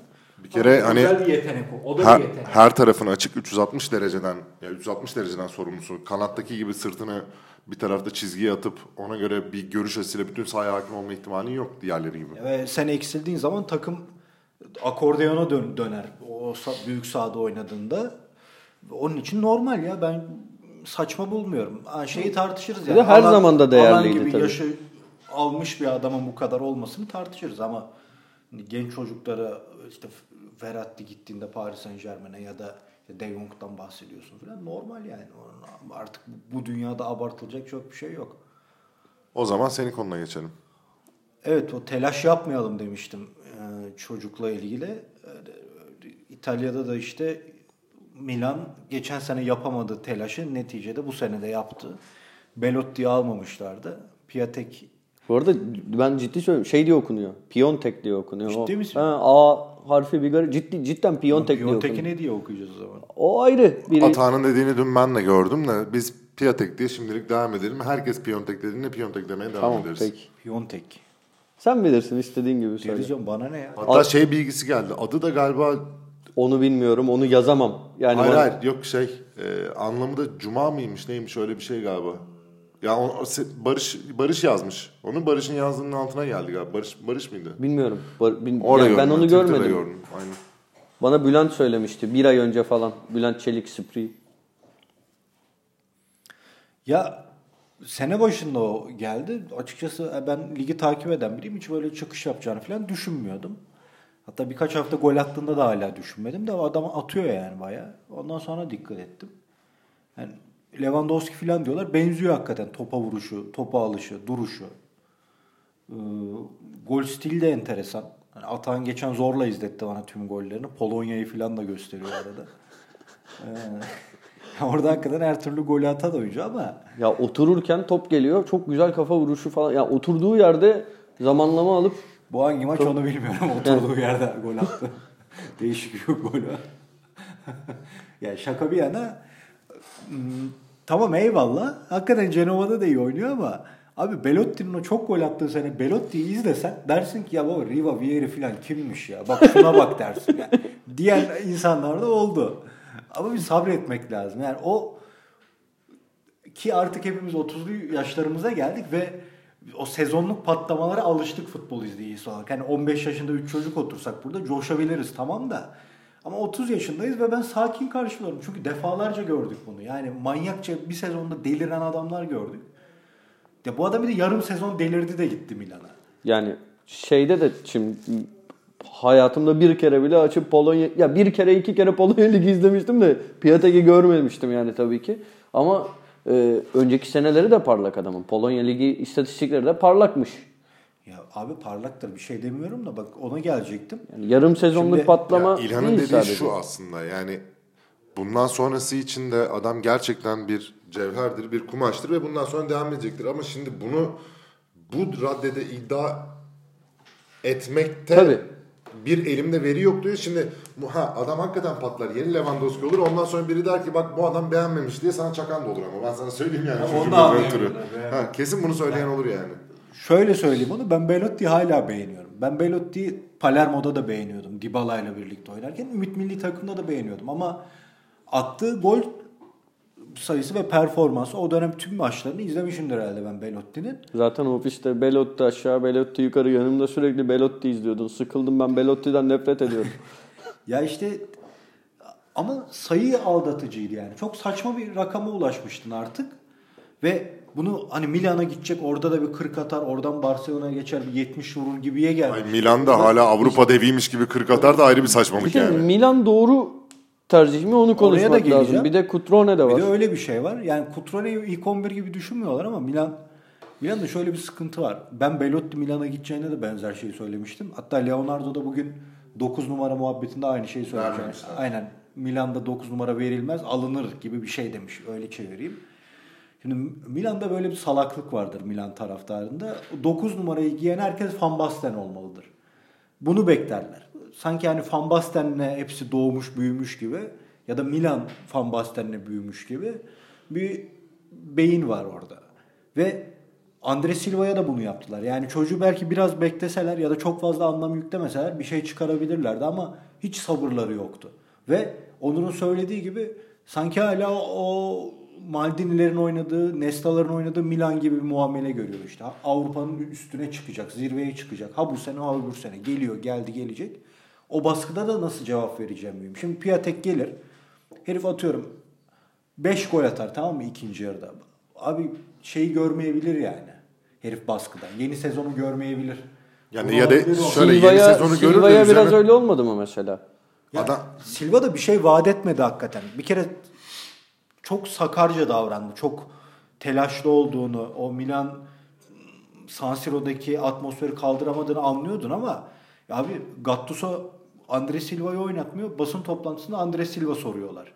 Bir kere Ama hani güzel bir yetenek o. O da her, bir yetenek. her tarafın açık 360 dereceden ya 360 dereceden sorumlusu. Kanattaki gibi sırtını bir tarafta çizgiye atıp ona göre bir görüş açısıyla bütün sahaya hakim olma ihtimalin yok diğerleri gibi. Ve sen eksildiğin zaman takım akordeyona dön, döner. O sa- büyük sahada oynadığında. Onun için normal ya. Ben saçma bulmuyorum. Ha, şeyi tartışırız yani. her zaman da değerliydi Alan gibi tabii. yaşı almış bir adamın bu kadar olmasını tartışırız ama hani genç çocuklara işte Verratti gittiğinde Paris Saint Germain'e ya da işte De Jong'dan bahsediyorsun falan normal yani. Artık bu dünyada abartılacak çok bir şey yok. O zaman senin konuna geçelim. Evet o telaş yapmayalım demiştim e, çocukla ilgili. E, İtalya'da da işte Milan geçen sene yapamadığı telaşı neticede bu sene de yaptı. Belotti'yi almamışlardı. Piatek Bu arada ben ciddi söylüyorum. Şey diye okunuyor. Piontek diye okunuyor. Ciddi o, misin? Ha, A harfi bir garip. Ciddi, cidden Piontek diye Piontek'i okunuyor. ne diye okuyacağız o zaman? O ayrı. Biri, Atağının dediğini dün ben de gördüm de biz Piatek diye şimdilik devam edelim. Herkes Piontek dediğinde Piontek demeye devam tamam ederiz. peki. Piontek. Sen bilirsin istediğin gibi söyle. Diyeceğim bana ne ya? Hatta şey bilgisi geldi. Adı da galiba Onu bilmiyorum. Onu yazamam. Yani hayır bana- hayır yok şey e, anlamı da Cuma mıymış neymiş öyle bir şey galiba. Ya o, o se- Barış Barış yazmış. Onu Barış'ın yazdığının altına geldi galiba. Barış Barış mıydı? Bilmiyorum. Bar- bil- Orada yani ben onu Twitter'da görmedim. gördüm. Aynen. Bana Bülent söylemişti. Bir ay önce falan. Bülent Çelik Spree. Ya sene başında o geldi. Açıkçası e, ben ligi takip eden biriyim. Hiç böyle çıkış yapacağını falan düşünmüyordum. Hatta birkaç hafta gol attığında da hala düşünmedim de adam atıyor yani bayağı. Ondan sonra dikkat ettim. Yani Lewandowski falan diyorlar. Benziyor hakikaten topa vuruşu, topa alışı, duruşu. Ee, gol stili de enteresan. Yani Atan geçen zorla izletti bana tüm gollerini. Polonya'yı falan da gösteriyor arada. Ee, orada hakikaten her türlü golü atan oyuncu ama Ya otururken top geliyor. Çok güzel kafa vuruşu falan. Ya oturduğu yerde zamanlama alıp bu hangi maç onu bilmiyorum. Oturduğu yerde gol attı. Değişik bir gol var. ya şaka bir yana hmm, tamam eyvallah. Hakikaten Cenova'da da iyi oynuyor ama abi Belotti'nin o çok gol attığı sene Belotti'yi izlesen dersin ki ya baba Riva Vieri falan kimmiş ya. Bak şuna bak dersin ya. Diyen insanlar da oldu. Ama bir sabretmek lazım. Yani o ki artık hepimiz 30'lu yaşlarımıza geldik ve o sezonluk patlamalara alıştık futbol izleyicisi olarak. Yani 15 yaşında 3 çocuk otursak burada coşabiliriz tamam da. Ama 30 yaşındayız ve ben sakin karşılıyorum. Çünkü defalarca gördük bunu. Yani manyakça bir sezonda deliren adamlar gördük. Ya bu adam bir de yarım sezon delirdi de gitti Milan'a. yani şeyde de şimdi hayatımda bir kere bile açıp Polonya ya bir kere iki kere Polonya Ligi izlemiştim de Piatek'i görmemiştim yani tabii ki. Ama e, önceki seneleri de parlak adamın. Polonya Ligi istatistikleri de parlakmış. Ya abi parlaktır bir şey demiyorum da bak ona gelecektim. Yani yarım sezonluk Şimdi- patlama Ya İlhan'ın dediği sadece. şu aslında yani bundan sonrası için de adam gerçekten bir cevherdir, bir kumaştır ve bundan sonra devam edecektir. Ama şimdi bunu bu raddede iddia etmekte Tabii. bir elimde veri yok diyor. Şimdi ha adam hakikaten patlar. Yeni Lewandowski olur. Ondan sonra biri der ki bak bu adam beğenmemiş diye sana çakan da olur ama ben sana söyleyeyim yani. onu çocuğun da. Ha, kesin bunu söyleyen olur yani. Şöyle söyleyeyim onu ben Belotti'yi hala beğeniyorum. Ben Belotti'yi Palermo'da da beğeniyordum. Dybala ile birlikte oynarken. Ümit Milli Takım'da da beğeniyordum ama attığı gol sayısı ve performansı o dönem tüm maçlarını izlemişimdir herhalde ben Belotti'nin. Zaten ofiste Belotti aşağı, Belotti yukarı yanımda sürekli Belotti izliyordun. Sıkıldım ben Belotti'den nefret ediyorum. Ya işte ama sayı aldatıcıydı yani. Çok saçma bir rakama ulaşmıştın artık. Ve bunu hani Milan'a gidecek orada da bir 40 atar oradan Barcelona'ya geçer bir 70 vurur gibiye gelmiş. Ay Milan'da hala Avrupa deviymiş gibi 40 atar da ayrı bir saçmalık Bir yani. Milan doğru tercih mi onu konuşmak geleceğim. lazım. Bir de Cutrone de var. Bir de öyle bir şey var. Yani Cutrone'yi ilk 11 gibi düşünmüyorlar ama Milan Milan'da şöyle bir sıkıntı var. Ben Belotti Milan'a gideceğine de benzer şeyi söylemiştim. Hatta Leonardo da bugün 9 numara muhabbetinde aynı şeyi söylemiş. Aynen. Milan'da 9 numara verilmez, alınır gibi bir şey demiş. Öyle çevireyim. Şimdi Milan'da böyle bir salaklık vardır Milan taraftarında. 9 numarayı giyen herkes Van Basten olmalıdır. Bunu beklerler. Sanki hani Van Basten'le hepsi doğmuş büyümüş gibi ya da Milan Van Basten'le büyümüş gibi bir beyin var orada. Ve Andre Silva'ya da bunu yaptılar. Yani çocuğu belki biraz bekleseler ya da çok fazla anlam yüklemeseler bir şey çıkarabilirlerdi ama hiç sabırları yoktu. Ve Onur'un söylediği gibi sanki hala o Maldinilerin oynadığı, Nesta'ların oynadığı Milan gibi bir muamele görüyor işte. Avrupa'nın üstüne çıkacak, zirveye çıkacak. Ha bu sene ha öbür sene. Geliyor, geldi, gelecek. O baskıda da nasıl cevap vereceğim bilmiyorum. Şimdi Piatek gelir. Herif atıyorum 5 gol atar tamam mı ikinci yarıda. Abi şeyi görmeyebilir yani. Herif baskıda. Yeni sezonu görmeyebilir. Yani Bunu ya da şöyle- yeni Silva'ya, sezonu görür Silva'ya biraz üzerine- öyle olmadı mı mesela? Ya, Adam- Silva da bir şey vaat etmedi hakikaten. Bir kere çok sakarca davrandı. Çok telaşlı olduğunu, o Milan San Siro'daki atmosferi kaldıramadığını anlıyordun ama abi Gattuso Andre Silva'yı oynatmıyor. Basın toplantısında Andre Silva soruyorlar.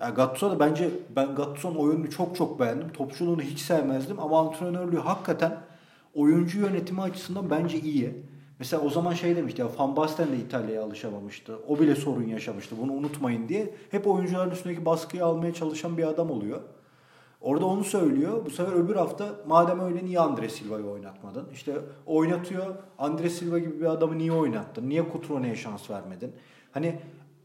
Yani Gattuso da bence ben Gattuso'nun oyununu çok çok beğendim. Topçuluğunu hiç sevmezdim ama antrenörlüğü hakikaten oyuncu yönetimi açısından bence iyi. Mesela o zaman şey demişti ya Van Basten de İtalya'ya alışamamıştı. O bile sorun yaşamıştı. Bunu unutmayın diye. Hep oyuncuların üstündeki baskıyı almaya çalışan bir adam oluyor. Orada onu söylüyor. Bu sefer öbür hafta madem öyle niye Andre Silva'yı oynatmadın? İşte oynatıyor. Andre Silva gibi bir adamı niye oynattın? Niye Cutrone'ye şans vermedin? Hani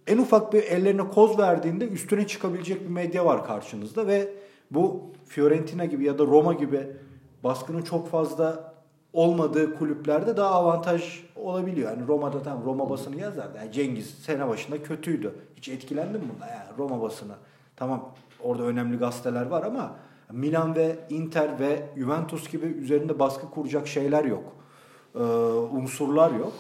en ufak bir ellerine koz verdiğinde üstüne çıkabilecek bir medya var karşınızda ve bu Fiorentina gibi ya da Roma gibi baskının çok fazla olmadığı kulüplerde daha avantaj olabiliyor. Yani Roma'da tam Roma basını yazardı. Yani Cengiz sene başında kötüydü. Hiç etkilendin mi bundan? Yani Roma basını. Tamam orada önemli gazeteler var ama Milan ve Inter ve Juventus gibi üzerinde baskı kuracak şeyler yok. Ee, unsurlar yok.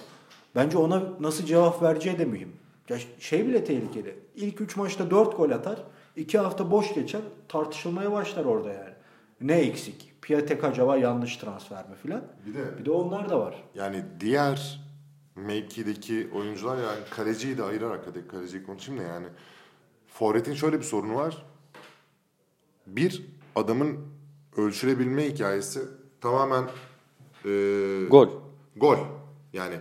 Bence ona nasıl cevap vereceği de mühim. Ya şey bile tehlikeli. İlk 3 maçta 4 gol atar. 2 hafta boş geçer. Tartışılmaya başlar orada yani. Ne eksik? Piatek acaba yanlış transfer mi filan? Bir de- bir de onlar da var. Yani diğer mevkideki oyuncular yani kaleciyi de ayırarak hadi kaleciyi konuşayım da yani Forvet'in şöyle bir sorunu var. Bir adamın ölçülebilme hikayesi tamamen eee, Gol. Gol. Yani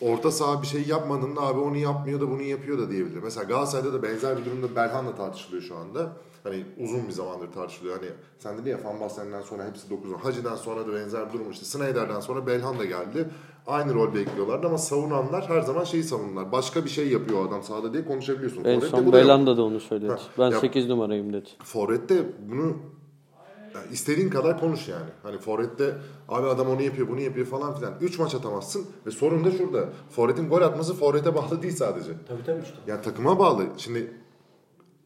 orta saha bir şey yapmadığında abi onu yapmıyor da bunu yapıyor da diyebilir. Mesela Galatasaray'da da benzer bir durumda Belhanda tartışılıyor şu anda. Hani uzun bir zamandır tartışılıyor. Hani sen dedin ya Van Basten'den sonra hepsi 9 Hacı'dan sonra da benzer bir durum işte. Snyder'den sonra Belhanda geldi. Aynı rol bekliyorlardı ama savunanlar her zaman şeyi savunurlar. Başka bir şey yapıyor adam sahada diye konuşabiliyorsun. En Forvet'te son bu da da onu söyledi. Ha, Ben ya- 8 numarayım dedi. Forvet'te bunu yani istediğin kadar konuş yani. Hani Forvet'te abi adam onu yapıyor bunu yapıyor falan filan. 3 maç atamazsın ve sorun da şurada. Forvet'in gol atması Forvet'e bağlı değil sadece. Tabii tabii işte. Yani takıma bağlı. Şimdi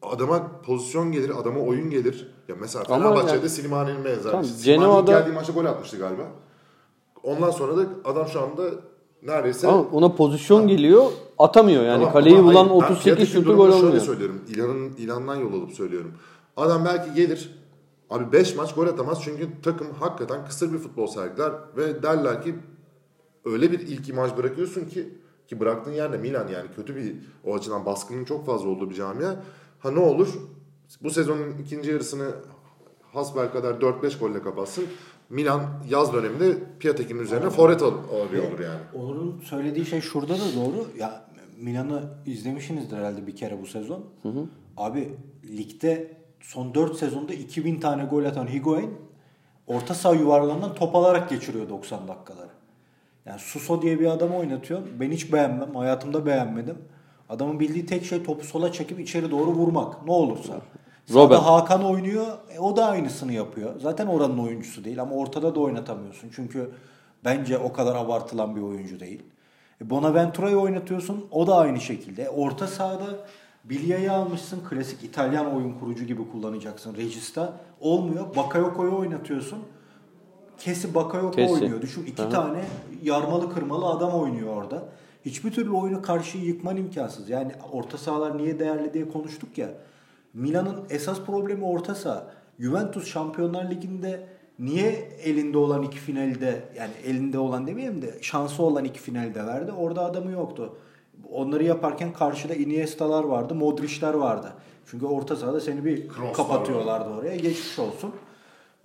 adama pozisyon gelir, adama oyun gelir. Ya mesela Ama Fenerbahçe'de yani- Slimani'nin benzer. Tamam, Genoa'da- geldiği maçta gol atmıştı galiba. Ondan sonra da adam şu anda neredeyse Ama ona pozisyon geliyor atamıyor yani. Tamam, Kaleyi ama bulan hayır, ben 38 Piatek'in şutu gol Şöyle olmuyor. söylüyorum. İlanın, ilandan yol alıp söylüyorum. Adam belki gelir. Abi 5 maç gol atamaz çünkü takım hakikaten kısır bir futbol sergiler ve derler ki öyle bir ilk imaj bırakıyorsun ki ki bıraktığın yerde Milan yani kötü bir o açıdan baskının çok fazla olduğu bir camia. Ha ne olur? Bu sezonun ikinci yarısını hasbel kadar 4-5 golle kapatsın. Milan yaz döneminde Piatek'in üzerine forvet al- arıyor olur yani. Onur'un söylediği şey şurada da doğru. Ya Milan'ı izlemişsinizdir herhalde bir kere bu sezon. Abi ligde son 4 sezonda 2000 tane gol atan Higuain orta saha yuvarlarından top alarak geçiriyor 90 dakikaları. Yani Suso diye bir adam oynatıyor. Ben hiç beğenmem. Hayatımda beğenmedim. Adamın bildiği tek şey topu sola çekip içeri doğru vurmak. Ne olursa. Robben. Sağda Hakan oynuyor. e, o da aynısını yapıyor. Zaten oranın oyuncusu değil ama ortada da oynatamıyorsun. Çünkü bence o kadar abartılan bir oyuncu değil. E, Bonaventura'yı oynatıyorsun. O da aynı şekilde. E, Orta sahada Bilya'yı almışsın. Klasik İtalyan oyun kurucu gibi kullanacaksın. Regista. Olmuyor. Bakayoko'yu oynatıyorsun. Kesi Bakayoko Kesi. oynuyor. Düşün iki tane yarmalı kırmalı adam oynuyor orada. Hiçbir türlü oyunu karşıyı yıkman imkansız. Yani orta sahalar niye değerli diye konuştuk ya. Milan'ın esas problemi orta saha. Juventus Şampiyonlar Ligi'nde niye elinde olan iki finalde yani elinde olan demeyeyim de şansı olan iki finalde verdi. Orada adamı yoktu. Onları yaparken karşıda Iniesta'lar vardı, Modric'ler vardı. Çünkü orta sahada seni bir Kroos'lar kapatıyorlardı oraya. Geçmiş olsun.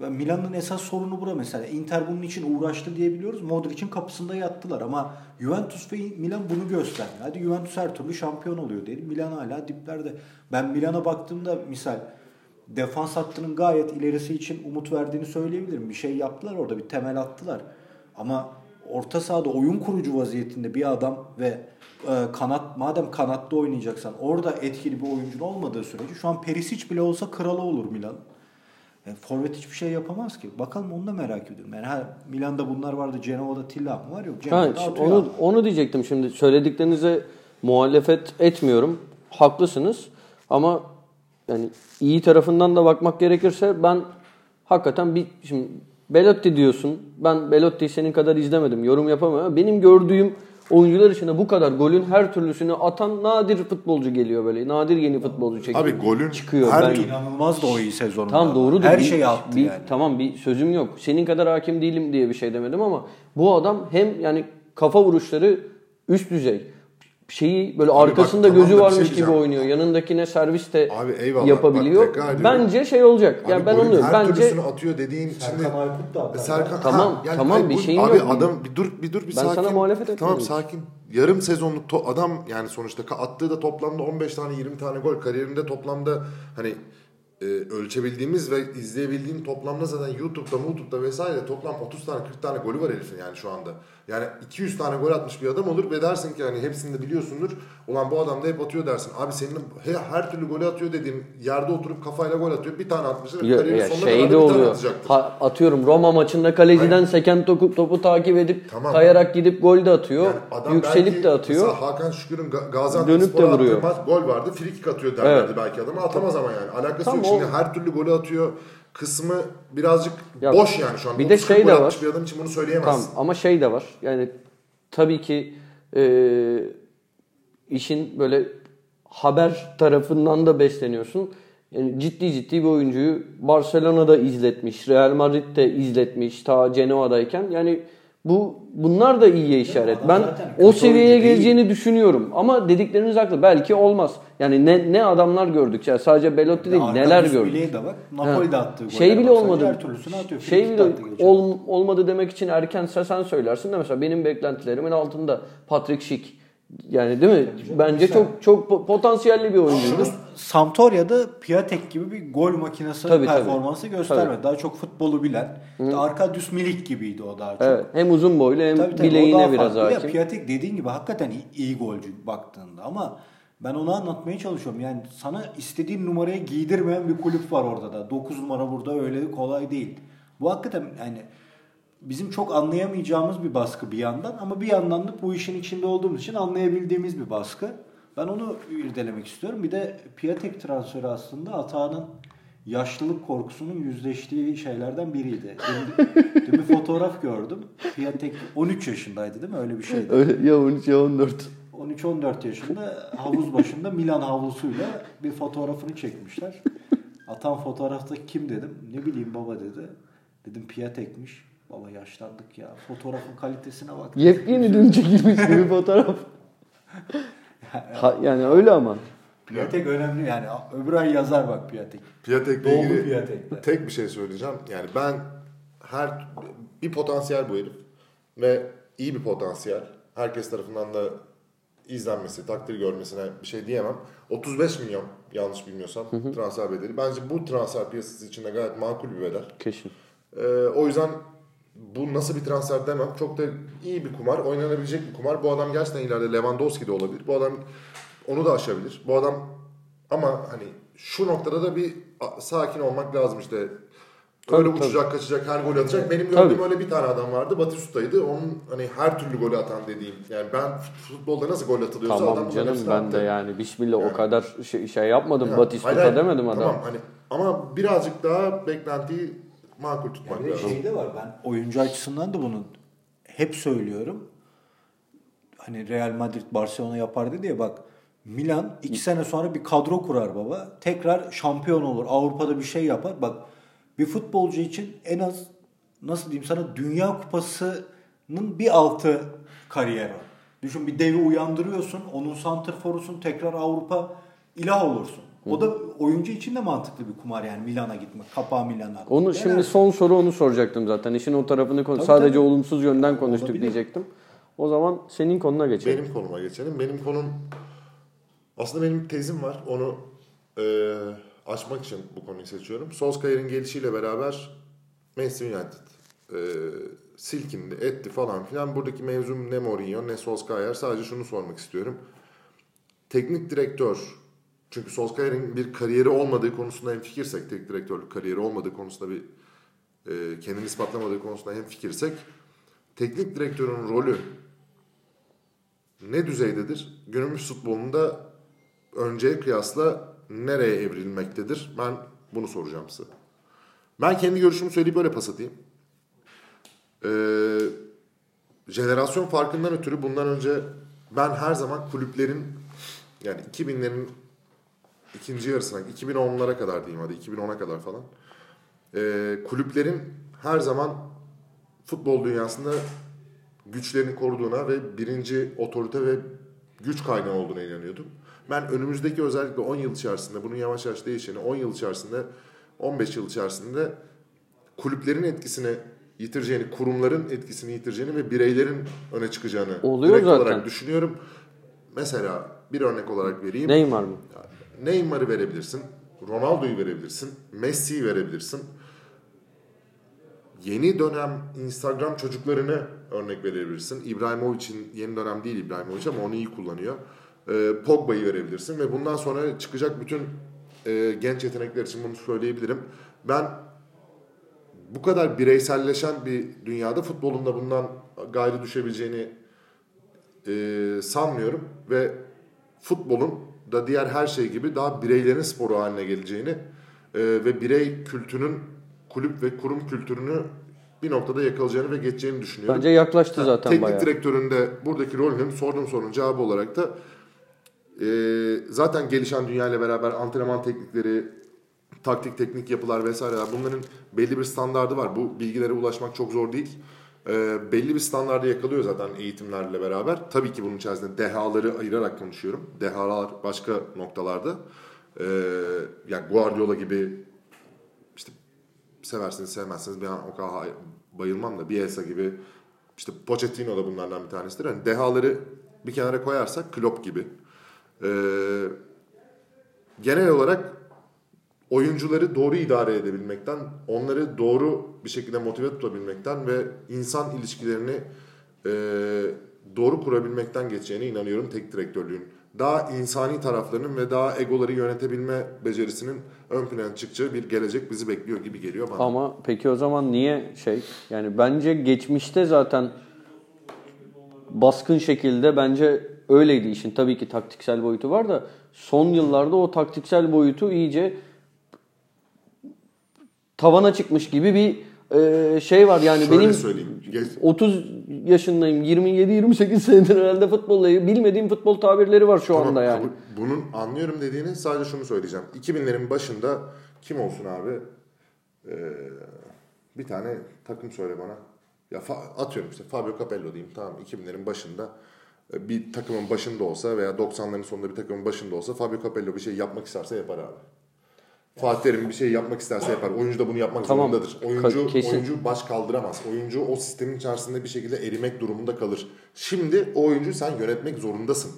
Ve Milan'ın esas sorunu bura mesela. Inter bunun için uğraştı diyebiliyoruz. Modric'in kapısında yattılar ama Juventus ve Milan bunu göstermiyor. Hadi Juventus her türlü şampiyon oluyor diyelim. Milan hala diplerde. Ben Milan'a baktığımda misal defans hattının gayet ilerisi için umut verdiğini söyleyebilirim. Bir şey yaptılar orada bir temel attılar. Ama orta sahada oyun kurucu vaziyetinde bir adam ve kanat madem kanatta oynayacaksan orada etkili bir oyuncun olmadığı sürece şu an Perisic bile olsa kralı olur Milan. Yani forvet hiçbir şey yapamaz ki. Bakalım onu da merak ediyorum. Yani ha, Milan'da bunlar vardı. Cenova'da Tillahım var yok. Ha, Cenova'da atıyor onu, abi. onu diyecektim şimdi. Söylediklerinize muhalefet etmiyorum. Haklısınız. Ama yani iyi tarafından da bakmak gerekirse ben hakikaten bir şimdi Belotti diyorsun. Ben Belotti'yi senin kadar izlemedim. Yorum yapamam ama benim gördüğüm oyuncular içinde bu kadar golün her türlüsünü atan nadir futbolcu geliyor böyle. Nadir yeni futbolcu çekiyor. Abi golün çıkıyor. her Ben- İnanılmaz da o iyi sezonunda. Tam doğrudur. Her Bir- şeyi attı bir- yani. Tamam bir sözüm yok. Senin kadar hakim değilim diye bir şey demedim ama bu adam hem yani kafa vuruşları üst düzey. Şeyi böyle Abi bak, arkasında tamam da gözü bir varmış şey gibi oynuyor. Yanındakine servis de Abi eyvallah. yapabiliyor. Bak, tekrar ediyorum. Bence şey olacak. Abi yani ben onu diyorum. her Bence türlüsünü atıyor dediğin şimdi Serkan Aykut da atar. Serkan Tamam, ha, yani tamam, bir bu- şeyim abi yok. adam bir dur bir dur bir Ben sakin. sana muhalefet Tamam etmiyorum. sakin. Yarım sezonluk to- adam yani sonuçta attığı da toplamda 15 tane 20 tane gol kariyerinde toplamda hani e, ölçebildiğimiz ve izleyebildiğim toplamda zaten YouTube'da, YouTube'da vesaire toplam 30 tane 40 tane golü var herifin yani şu anda. Yani 200 tane gol atmış bir adam olur ve dersin ki hani hepsini de biliyorsundur. Ulan bu adam da hep atıyor dersin. Abi senin he- her türlü golü atıyor dediğin yerde oturup kafayla gol atıyor. Bir tane atmıştır. ya, ya şey de oluyor. Ha, atıyorum Roma maçında kaleciden seken topu, topu takip edip Tamam. kayarak gidip gol de atıyor. Yani adam yükselip belki de atıyor. Mesela Hakan Şükür'ün Ga- Dönüp Gaziantep'e de vuruyor. attığı maç gol vardı. Frikik atıyor derlerdi Evet. belki adama. Atamaz ama yani. Alakası Tamam, yok. Şimdi o- her türlü golü atıyor. Kısmı birazcık Ya, boş yani şu an. bir de 30 şey de var. Bir adam için bunu Tamam söyleyemezsin. ama şey de var. Yani tabii ki e, işin böyle haber tarafından da besleniyorsun. Yani ciddi ciddi bir oyuncuyu Barcelona'da izletmiş, Real Madrid'de izletmiş ta Genoa'dayken. Yani bu bunlar da iyiye işaret. adam Ben o seviyeye oyuncu değil. geleceğini düşünüyorum. Ama dedikleriniz haklı. Belki olmaz. Yani ne ne adamlar gördük. Yani sadece Belotti değil, neler Arkadius gördük. De bak. Napoli'de goller Şey bile olmadı. Her türlüsünü atıyor. Şey bile attı ol- olmadı demek için erkense sen söylersin de mesela benim beklentilerimin altında Patrick Schick. Yani değil mi? Bence çok çok po- potansiyelli bir oyuncuydu. Sampdoria'da Piatek gibi bir gol makinesi Tabii, tabii. performansı göstermedi. Daha çok futbolu bilen. İşte Arkadius Milik gibiydi o daha çok. Evet. Hem uzun boylu hem Tabii tabii, bileğine biraz farklı. Ya hakim. Piatek dediğin gibi hakikaten iyi, iyi golcü baktığında ama ben onu anlatmaya çalışıyorum. Yani sana istediğin numaraya giydirmeyen bir kulüp var orada da. 9 numara burada öyle kolay değil. Bu hakikaten yani bizim çok anlayamayacağımız bir baskı bir yandan ama bir yandan da bu işin içinde olduğumuz için anlayabildiğimiz bir baskı. Ben onu irdelemek istiyorum. Bir de Piatek transferi aslında Atağan'ın yaşlılık korkusunun yüzleştiği şeylerden biriydi. Dün, bir fotoğraf gördüm. Piatek 13 yaşındaydı değil mi? Öyle bir şeydi. Öyle ya 13 ya 14. 13-14 yaşında havuz başında Milan havlusuyla bir fotoğrafını çekmişler. Atan fotoğrafta kim dedim. Ne bileyim baba dedi. Dedim Piatek'miş. Baba yaşlandık ya. Fotoğrafın kalitesine bak. Yepyeni dün çekilmiş bir fotoğraf. Ha, yani öyle ama. Piatek önemli yani. Öbür ay yazar bak Piatek. Piatek'le Doğru ilgili Piatek'le. tek bir şey söyleyeceğim. Yani ben her bir potansiyel bu herif ve iyi bir potansiyel. Herkes tarafından da izlenmesi, takdir görmesine bir şey diyemem. 35 milyon yanlış bilmiyorsam transfer bedeli. Bence bu transfer piyasası içinde gayet makul bir bedel. Kesin. Ee, o yüzden bu nasıl bir transfer demem. Çok da iyi bir kumar, oynanabilecek bir kumar. Bu adam gerçekten ileride Lewandowski de olabilir. Bu adam onu da aşabilir. Bu adam ama hani şu noktada da bir sakin olmak lazım işte. Öyle Tabii, uçacak, kaçacak, her golü atacak. Benim Tabii. gördüğüm öyle bir tane adam vardı. Batistuta'ydı. Onun hani her türlü golü atan dediğim. Yani ben futbolda nasıl gol atılıyorsa adam Tamam bunların canım ben attı. de yani bismillah Yani. o kadar şey, şey yapmadım. Yani, Batistuta hayır. demedim adam. Tamam hani ama birazcık daha beklentiyi makul tutmak Yani lazım. şey de var ben oyuncu açısından da bunu hep söylüyorum. Hani Real Madrid Barcelona yapar dedi ya bak Milan iki sene sonra bir kadro kurar baba. Tekrar şampiyon olur. Avrupa'da bir şey yapar. Bak bir futbolcu için en az nasıl diyeyim sana Dünya Kupası'nın bir altı kariyer. Düşün bir devi uyandırıyorsun. Onun santrforusun tekrar Avrupa ilah olursun. O da oyuncu için de mantıklı bir kumar yani Milan'a gitmek. Kapağı Milan'a. Onu Genel- şimdi son soru onu soracaktım zaten. İşin o tarafını konu Tabii, sadece tabii. olumsuz yönden konuştuk Olabilir. diyecektim. O zaman senin konuna geçelim. Benim konuma geçelim. Benim konum aslında benim tezim var. Onu e, açmak için bu konuyu seçiyorum. Solskjaer'in gelişiyle beraber Manchester United e, silkindi, etti falan filan. Buradaki mevzum ne Mourinho ne Solskjaer. Sadece şunu sormak istiyorum. Teknik direktör çünkü Solskjaer'in bir kariyeri olmadığı konusunda hem fikirsek, teknik direktörlük kariyeri olmadığı konusunda bir e, kendini ispatlamadığı konusunda hem fikirsek teknik direktörün rolü ne düzeydedir? Günümüz futbolunda önceye kıyasla nereye evrilmektedir? Ben bunu soracağım size. Ben kendi görüşümü söyleyip böyle pas atayım. Ee, jenerasyon farkından ötürü bundan önce ben her zaman kulüplerin yani 2000'lerin ikinci yarısına 2010'lara kadar diyeyim hadi 2010'a kadar falan ee, kulüplerin her zaman futbol dünyasında güçlerini koruduğuna ve birinci otorite ve güç kaynağı olduğuna inanıyordum. Ben önümüzdeki özellikle 10 yıl içerisinde bunun yavaş yavaş değişeni 10 yıl içerisinde 15 yıl içerisinde kulüplerin etkisini yitireceğini, kurumların etkisini yitireceğini ve bireylerin öne çıkacağını Oluyor direkt zaten. olarak düşünüyorum. Mesela bir örnek olarak vereyim. Neymar mı? Neymar'ı verebilirsin. Ronaldo'yu verebilirsin. Messi'yi verebilirsin. Yeni dönem Instagram çocuklarını örnek verebilirsin. İbrahimovic'in yeni dönem değil İbrahimovic ama onu iyi kullanıyor. Ee, Pogba'yı verebilirsin ve bundan sonra çıkacak bütün e, genç yetenekler için bunu söyleyebilirim. Ben bu kadar bireyselleşen bir dünyada futbolun da bundan gayrı düşebileceğini e, sanmıyorum ve futbolun da diğer her şey gibi daha bireylerin sporu haline geleceğini e, ve birey kültürünün kulüp ve kurum kültürünü bir noktada yakalayacağını ve geçeceğini düşünüyorum. Bence yaklaştı zaten Teknik bayağı. direktörün de buradaki rolünün sorduğum sorunun cevabı olarak da e, zaten gelişen dünya ile beraber antrenman teknikleri, taktik teknik yapılar vesaireler bunların belli bir standardı var. Bu bilgilere ulaşmak çok zor değil. E, belli bir standardı yakalıyor zaten eğitimlerle beraber. Tabii ki bunun içerisinde dehaları ayırarak konuşuyorum. Dehalar başka noktalarda. E, yani Guardiola gibi işte seversiniz sevmezsiniz ben o kadar bayılmam da Bielsa gibi işte Pochettino da bunlardan bir tanesidir. Yani dehaları bir kenara koyarsak Klopp gibi. Ee, genel olarak oyuncuları doğru idare edebilmekten, onları doğru bir şekilde motive tutabilmekten ve insan ilişkilerini e, doğru kurabilmekten geçeceğine inanıyorum tek direktörlüğün. Daha insani taraflarının ve daha egoları yönetebilme becerisinin ön plana çıkacağı bir gelecek bizi bekliyor gibi geliyor bana. Ama peki o zaman niye şey? Yani bence geçmişte zaten baskın şekilde bence öyleydi işin. Tabii ki taktiksel boyutu var da son yıllarda o taktiksel boyutu iyice tavana çıkmış gibi bir e, şey var. Yani Şöyle benim söyleyeyim. Geç- 30 yaşındayım. 27-28 senedir herhalde futbolla bilmediğim futbol tabirleri var şu Tamam, anda yani. Bunun anlıyorum dediğini sadece şunu söyleyeceğim. 2000'lerin başında kim olsun abi? Ee, bir tane takım söyle bana. Ya atıyorum işte Fabio Capello diyeyim tamam 2000'lerin başında e, bir takımın başında olsa veya 90'ların sonunda bir takımın başında olsa Fabio Capello bir şey yapmak isterse yapar abi. Fatih Terim bir şey yapmak isterse yapar. Oyuncu da bunu yapmak Tamam. zorundadır. Oyuncu kesin. oyuncu baş kaldıramaz. Oyuncu o sistemin içerisinde bir şekilde erimek durumunda kalır. Şimdi o oyuncuyu sen yönetmek zorundasın.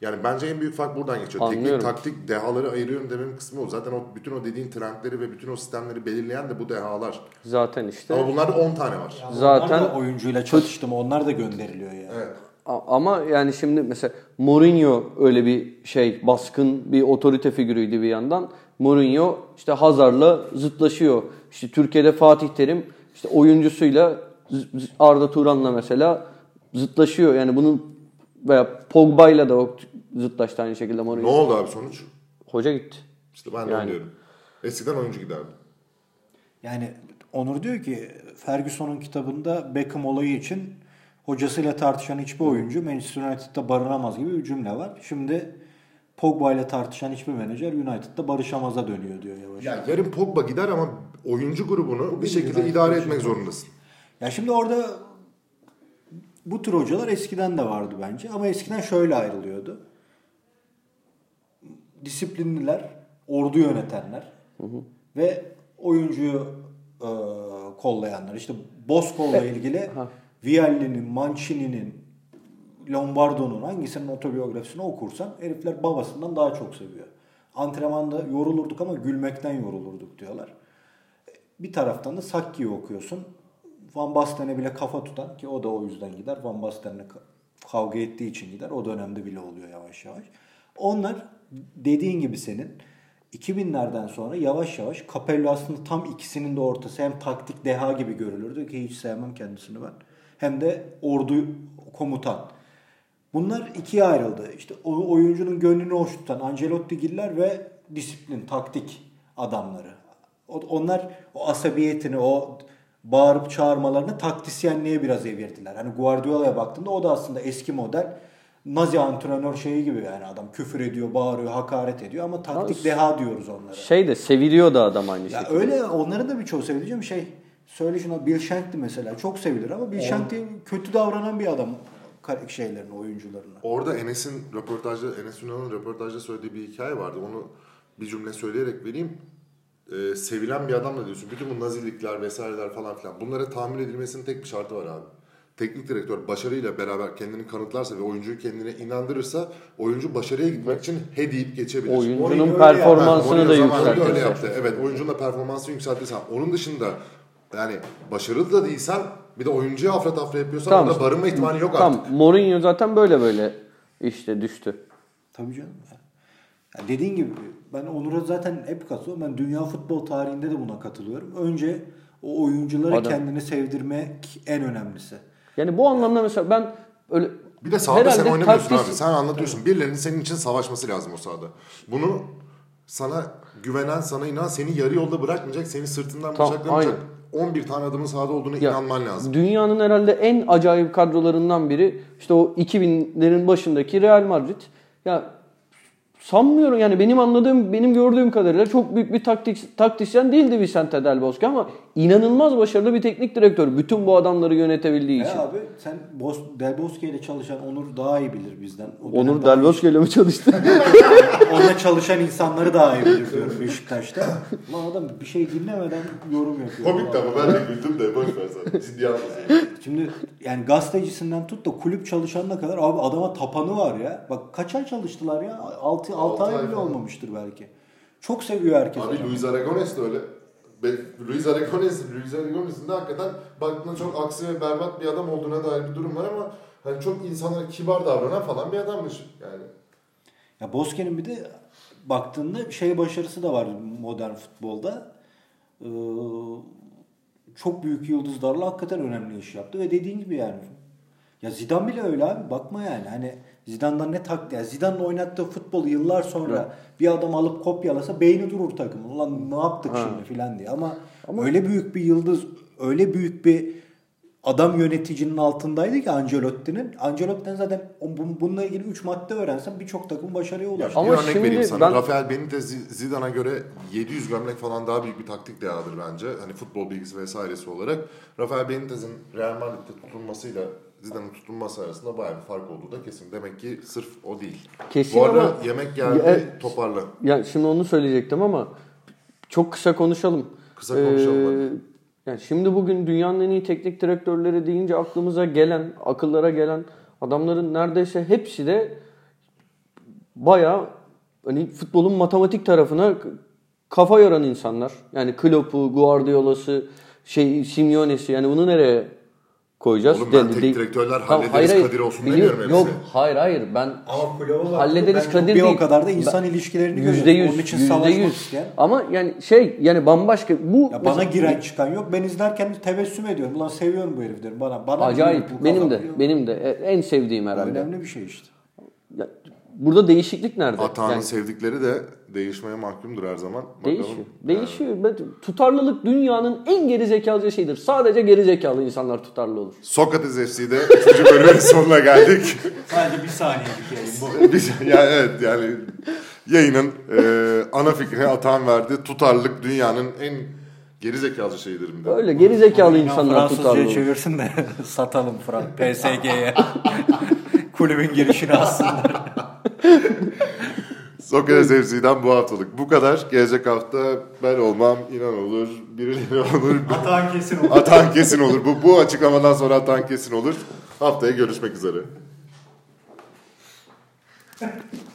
Yani bence en büyük fark buradan geçiyor. Anlıyorum. Teknik, taktik, dehaları ayırıyorum dememin kısmı o. Zaten o bütün o dediğin trendleri ve bütün o sistemleri belirleyen de bu dehalar. Zaten işte. Ama bunlarda 10 tane var. Zaten- Onlar da oyuncuyla çatıştı mı onlar da gönderiliyor yani. Evet. Ama yani şimdi mesela Mourinho öyle bir şey baskın bir otorite figürüydü bir yandan. Mourinho işte Hazar'la zıtlaşıyor. İşte Türkiye'de Fatih Terim işte oyuncusuyla Arda Turan'la mesela zıtlaşıyor. Yani bunun veya Pogba'yla da o zıtlaştı aynı şekilde Ne Mourinho. oldu abi sonuç? Hoca gitti. İşte ben de Yani. diyorum. Eskiden oyuncu giderdi. Yani Onur diyor ki Ferguson'un kitabında Beckham olayı için hocasıyla tartışan hiçbir oyuncu Manchester United'da barınamaz gibi bir cümle var. Şimdi Pogba ile tartışan hiçbir menajer United'da barışamaz'a dönüyor diyor yavaş. Ya yarın Pogba gider ama oyuncu grubunu bir şekilde idare etmek zorundasın. Ya şimdi orada bu tür hocalar eskiden de vardı bence ama eskiden şöyle ayrılıyordu. Disiplinliler, ordu yönetenler ve oyuncuyu e, kollayanlar. İşte Bosco'la ilgili. Vialli'nin, Mancini'nin, Lombardo'nun hangisinin otobiyografisini okursan herifler babasından daha çok seviyor. Antrenmanda yorulurduk ama gülmekten yorulurduk diyorlar. Bir taraftan da Sakki'yi okuyorsun. Van Basten'e bile kafa tutan ki o da o yüzden gider. Van Basten'le ka- kavga ettiği için gider. O dönemde bile oluyor yavaş yavaş. Onlar dediğin gibi senin 2000'lerden sonra yavaş yavaş Capello aslında tam ikisinin de ortası. Hem taktik deha gibi görülürdü ki hiç sevmem kendisini ben. Hem de ordu komutan. Bunlar ikiye ayrıldı. İşte oyuncunun gönlünü hoş tutan Ancelotti'giller ve disiplin, taktik adamları. Onlar o asabiyetini, o bağırıp çağırmalarını taktisyenliğe biraz evirdiler. Hani Guardiola'ya baktığında o da aslında eski model Nazi antrenör şeyi gibi yani adam küfür ediyor, bağırıyor, hakaret ediyor ama taktik Yalnız- deha diyoruz onlara. Şey de seviliyor da adam aynı Ya şekilde. öyle onların da birçoğu sevileceğim şey. Söyle şuna Bill Shankly mesela çok sevilir ama Bill Shankly kötü davranan bir adam kar- şeylerine, oyuncularına. Orada Enes'in röportajda, Enes Ünal'ın röportajda söylediği bir hikaye vardı. Onu bir cümle söyleyerek vereyim. Ee, sevilen bir adam da diyorsun. Bütün bu nazilikler vesaireler falan filan. Bunlara tahammül edilmesinin tek bir şartı var abi. Teknik direktör başarıyla beraber kendini kanıtlarsa ve oyuncuyu kendine inandırırsa oyuncu başarıya gitmek için he deyip geçebilir. Oyuncunun Mourinho performansını da yükseltirse. yaptı. Evet oyuncunun da performansını yükseltirsen. Onun dışında yani başarılı da değilsen bir de oyuncuya afra tafra yapıyorsan Tamam orada barınma ihtimali yok artık. Tamam Mourinho zaten böyle böyle işte düştü. Tabii canım. Ya dediğin gibi ben Onur'a zaten hep katılıyorum. Ben dünya futbol tarihinde de buna katılıyorum. Önce o oyuncuları Adam- kendini sevdirmek en önemlisi. Yani bu anlamda mesela ben öyle Bir de sahada sen oynamıyorsun taktis- abi. Sen anlatıyorsun. Birilerinin senin için savaşması lazım o sahada. Bunu sana güvenen, sana inan, seni yarı yolda bırakmayacak, seni sırtından Tamam, bıçaklamayacak 11 tane adamın sahada olduğuna Ya, inanman lazım. Dünyanın herhalde en acayip kadrolarından biri işte o 2000'lerin başındaki Real Madrid. Ya sanmıyorum yani benim anladığım, benim gördüğüm kadarıyla çok büyük bir taktik, taktisyen değildi Vicente Del Bosque ama inanılmaz başarılı bir teknik direktör. Bütün bu adamları yönetebildiği için. Ya abi sen Bos Del Bosque ile çalışan Onur daha iyi bilir bizden. O Onur Del Bosque ile mi çalıştı? Onunla çalışan insanları daha iyi bilir diyorum Beşiktaş'ta. Lan adam bir şey dinlemeden yorum yapıyor. Komik ama ben de güldüm de boş ver sen. Ciddi almasın. Şimdi yani gazetecisinden tut da kulüp çalışanına kadar abi adama tapanı var ya. Bak kaç ay çalıştılar ya? 6 Altı 6 ay ay bile falan. olmamıştır belki. Çok seviyor herkes. Abi. Luis Aragones de öyle. Be- Luis Aragones, Luis Aragones'in de hakikaten baktığında çok aksi ve berbat bir adam olduğuna dair bir durum var ama hani çok insanlara kibar davranan falan bir adammış yani. Ya Bosque'nin bir de baktığında şey başarısı da var modern futbolda. Ee, çok büyük yıldızlarla hakikaten önemli iş yaptı ve dediğin gibi yani ya Zidane bile öyle abi bakma yani hani Zidane'dan ne taktı? Yani Zidane'ın oynattığı futbolu yıllar sonra bir adam alıp kopyalasa beyni durur takımın. Ulan ne yaptık şimdi filan diye. Ama, öyle büyük bir yıldız, öyle büyük bir adam yöneticinin altındaydı ki Ancelotti'nin. Ancelotti'den zaten bununla ilgili 3 madde öğrensen birçok takım başarıya ulaşır. Ama bir örnek şimdi vereyim sana. ben- Rafael Benitez Zidane'a göre 700 gömlek falan daha büyük bir taktik dehadır bence. Hani futbol bilgisi vesairesi olarak. Rafael Benitez'in Real Madrid'de tutulmasıyla Zidane'ın tutulması arasında bayağı bir fark olduğu da kesin. Demek ki sırf o değil. Kesin Bu arada ama- yemek geldi Ya, toparla. Ya şimdi onu söyleyecektim ama çok kısa konuşalım. Kısa konuşalım Ee, yani şimdi bugün dünyanın en iyi teknik direktörleri deyince aklımıza gelen, akıllara gelen adamların neredeyse hepsi de bayağı hani futbolun matematik tarafına kafa yoran insanlar. Yani Klopp'u, Guardiola'sı, şey Simeone'si yani bunu nereye koyacağız? Oğlum ben De- teknik direktörler Tamam, hallederiz Kadir olsun biliyorum. demiyorum Yok hayır hayır ben Ama kulübü var. hallederiz Ben Kadir bir değil. o kadar da insan ilişkilerini Yüzde yüz, Onun için yüzde yüz. Ama yani şey yani bambaşka bu Ya bana mesela- giren çıkan yok. Ben izlerken tebessüm ediyorum. Ulan seviyorum bu herif. Bana bana acayip bu benim de kazanıyor. benim de E, en sevdiğim herhalde. önemli bir şey işte. Ya, burada değişiklik nerede? Atağının Yani sevdikleri de değişmeye mahkumdur her zaman. Bakalım. değişiyor. Değişiyor. Tutarlılık dünyanın en geri zekalı şeyidir. Sadece geri zekalı insanlar tutarlı olur. Sokrates FC'de 3. bölümün sonuna geldik. Sadece bir saniyelik yayın bu. Yani evet yani yayının e, ana fikrini atan verdi. Tutarlılık dünyanın en gerizekalı şeyidir mi dedi. Öyle geri zekalı insanlar Fransızca'ya tutarlı olur. çevirsin de satalım Fran PSG'ye. Kulübün girişini alsınlar. Sokrates FC'den bu haftalık bu kadar. Gelecek hafta ben olmam, inan olur, birileri olur. Hatan kesin olur. Atan kesin olur. Bu, bu açıklamadan sonra atan kesin olur. Haftaya görüşmek üzere.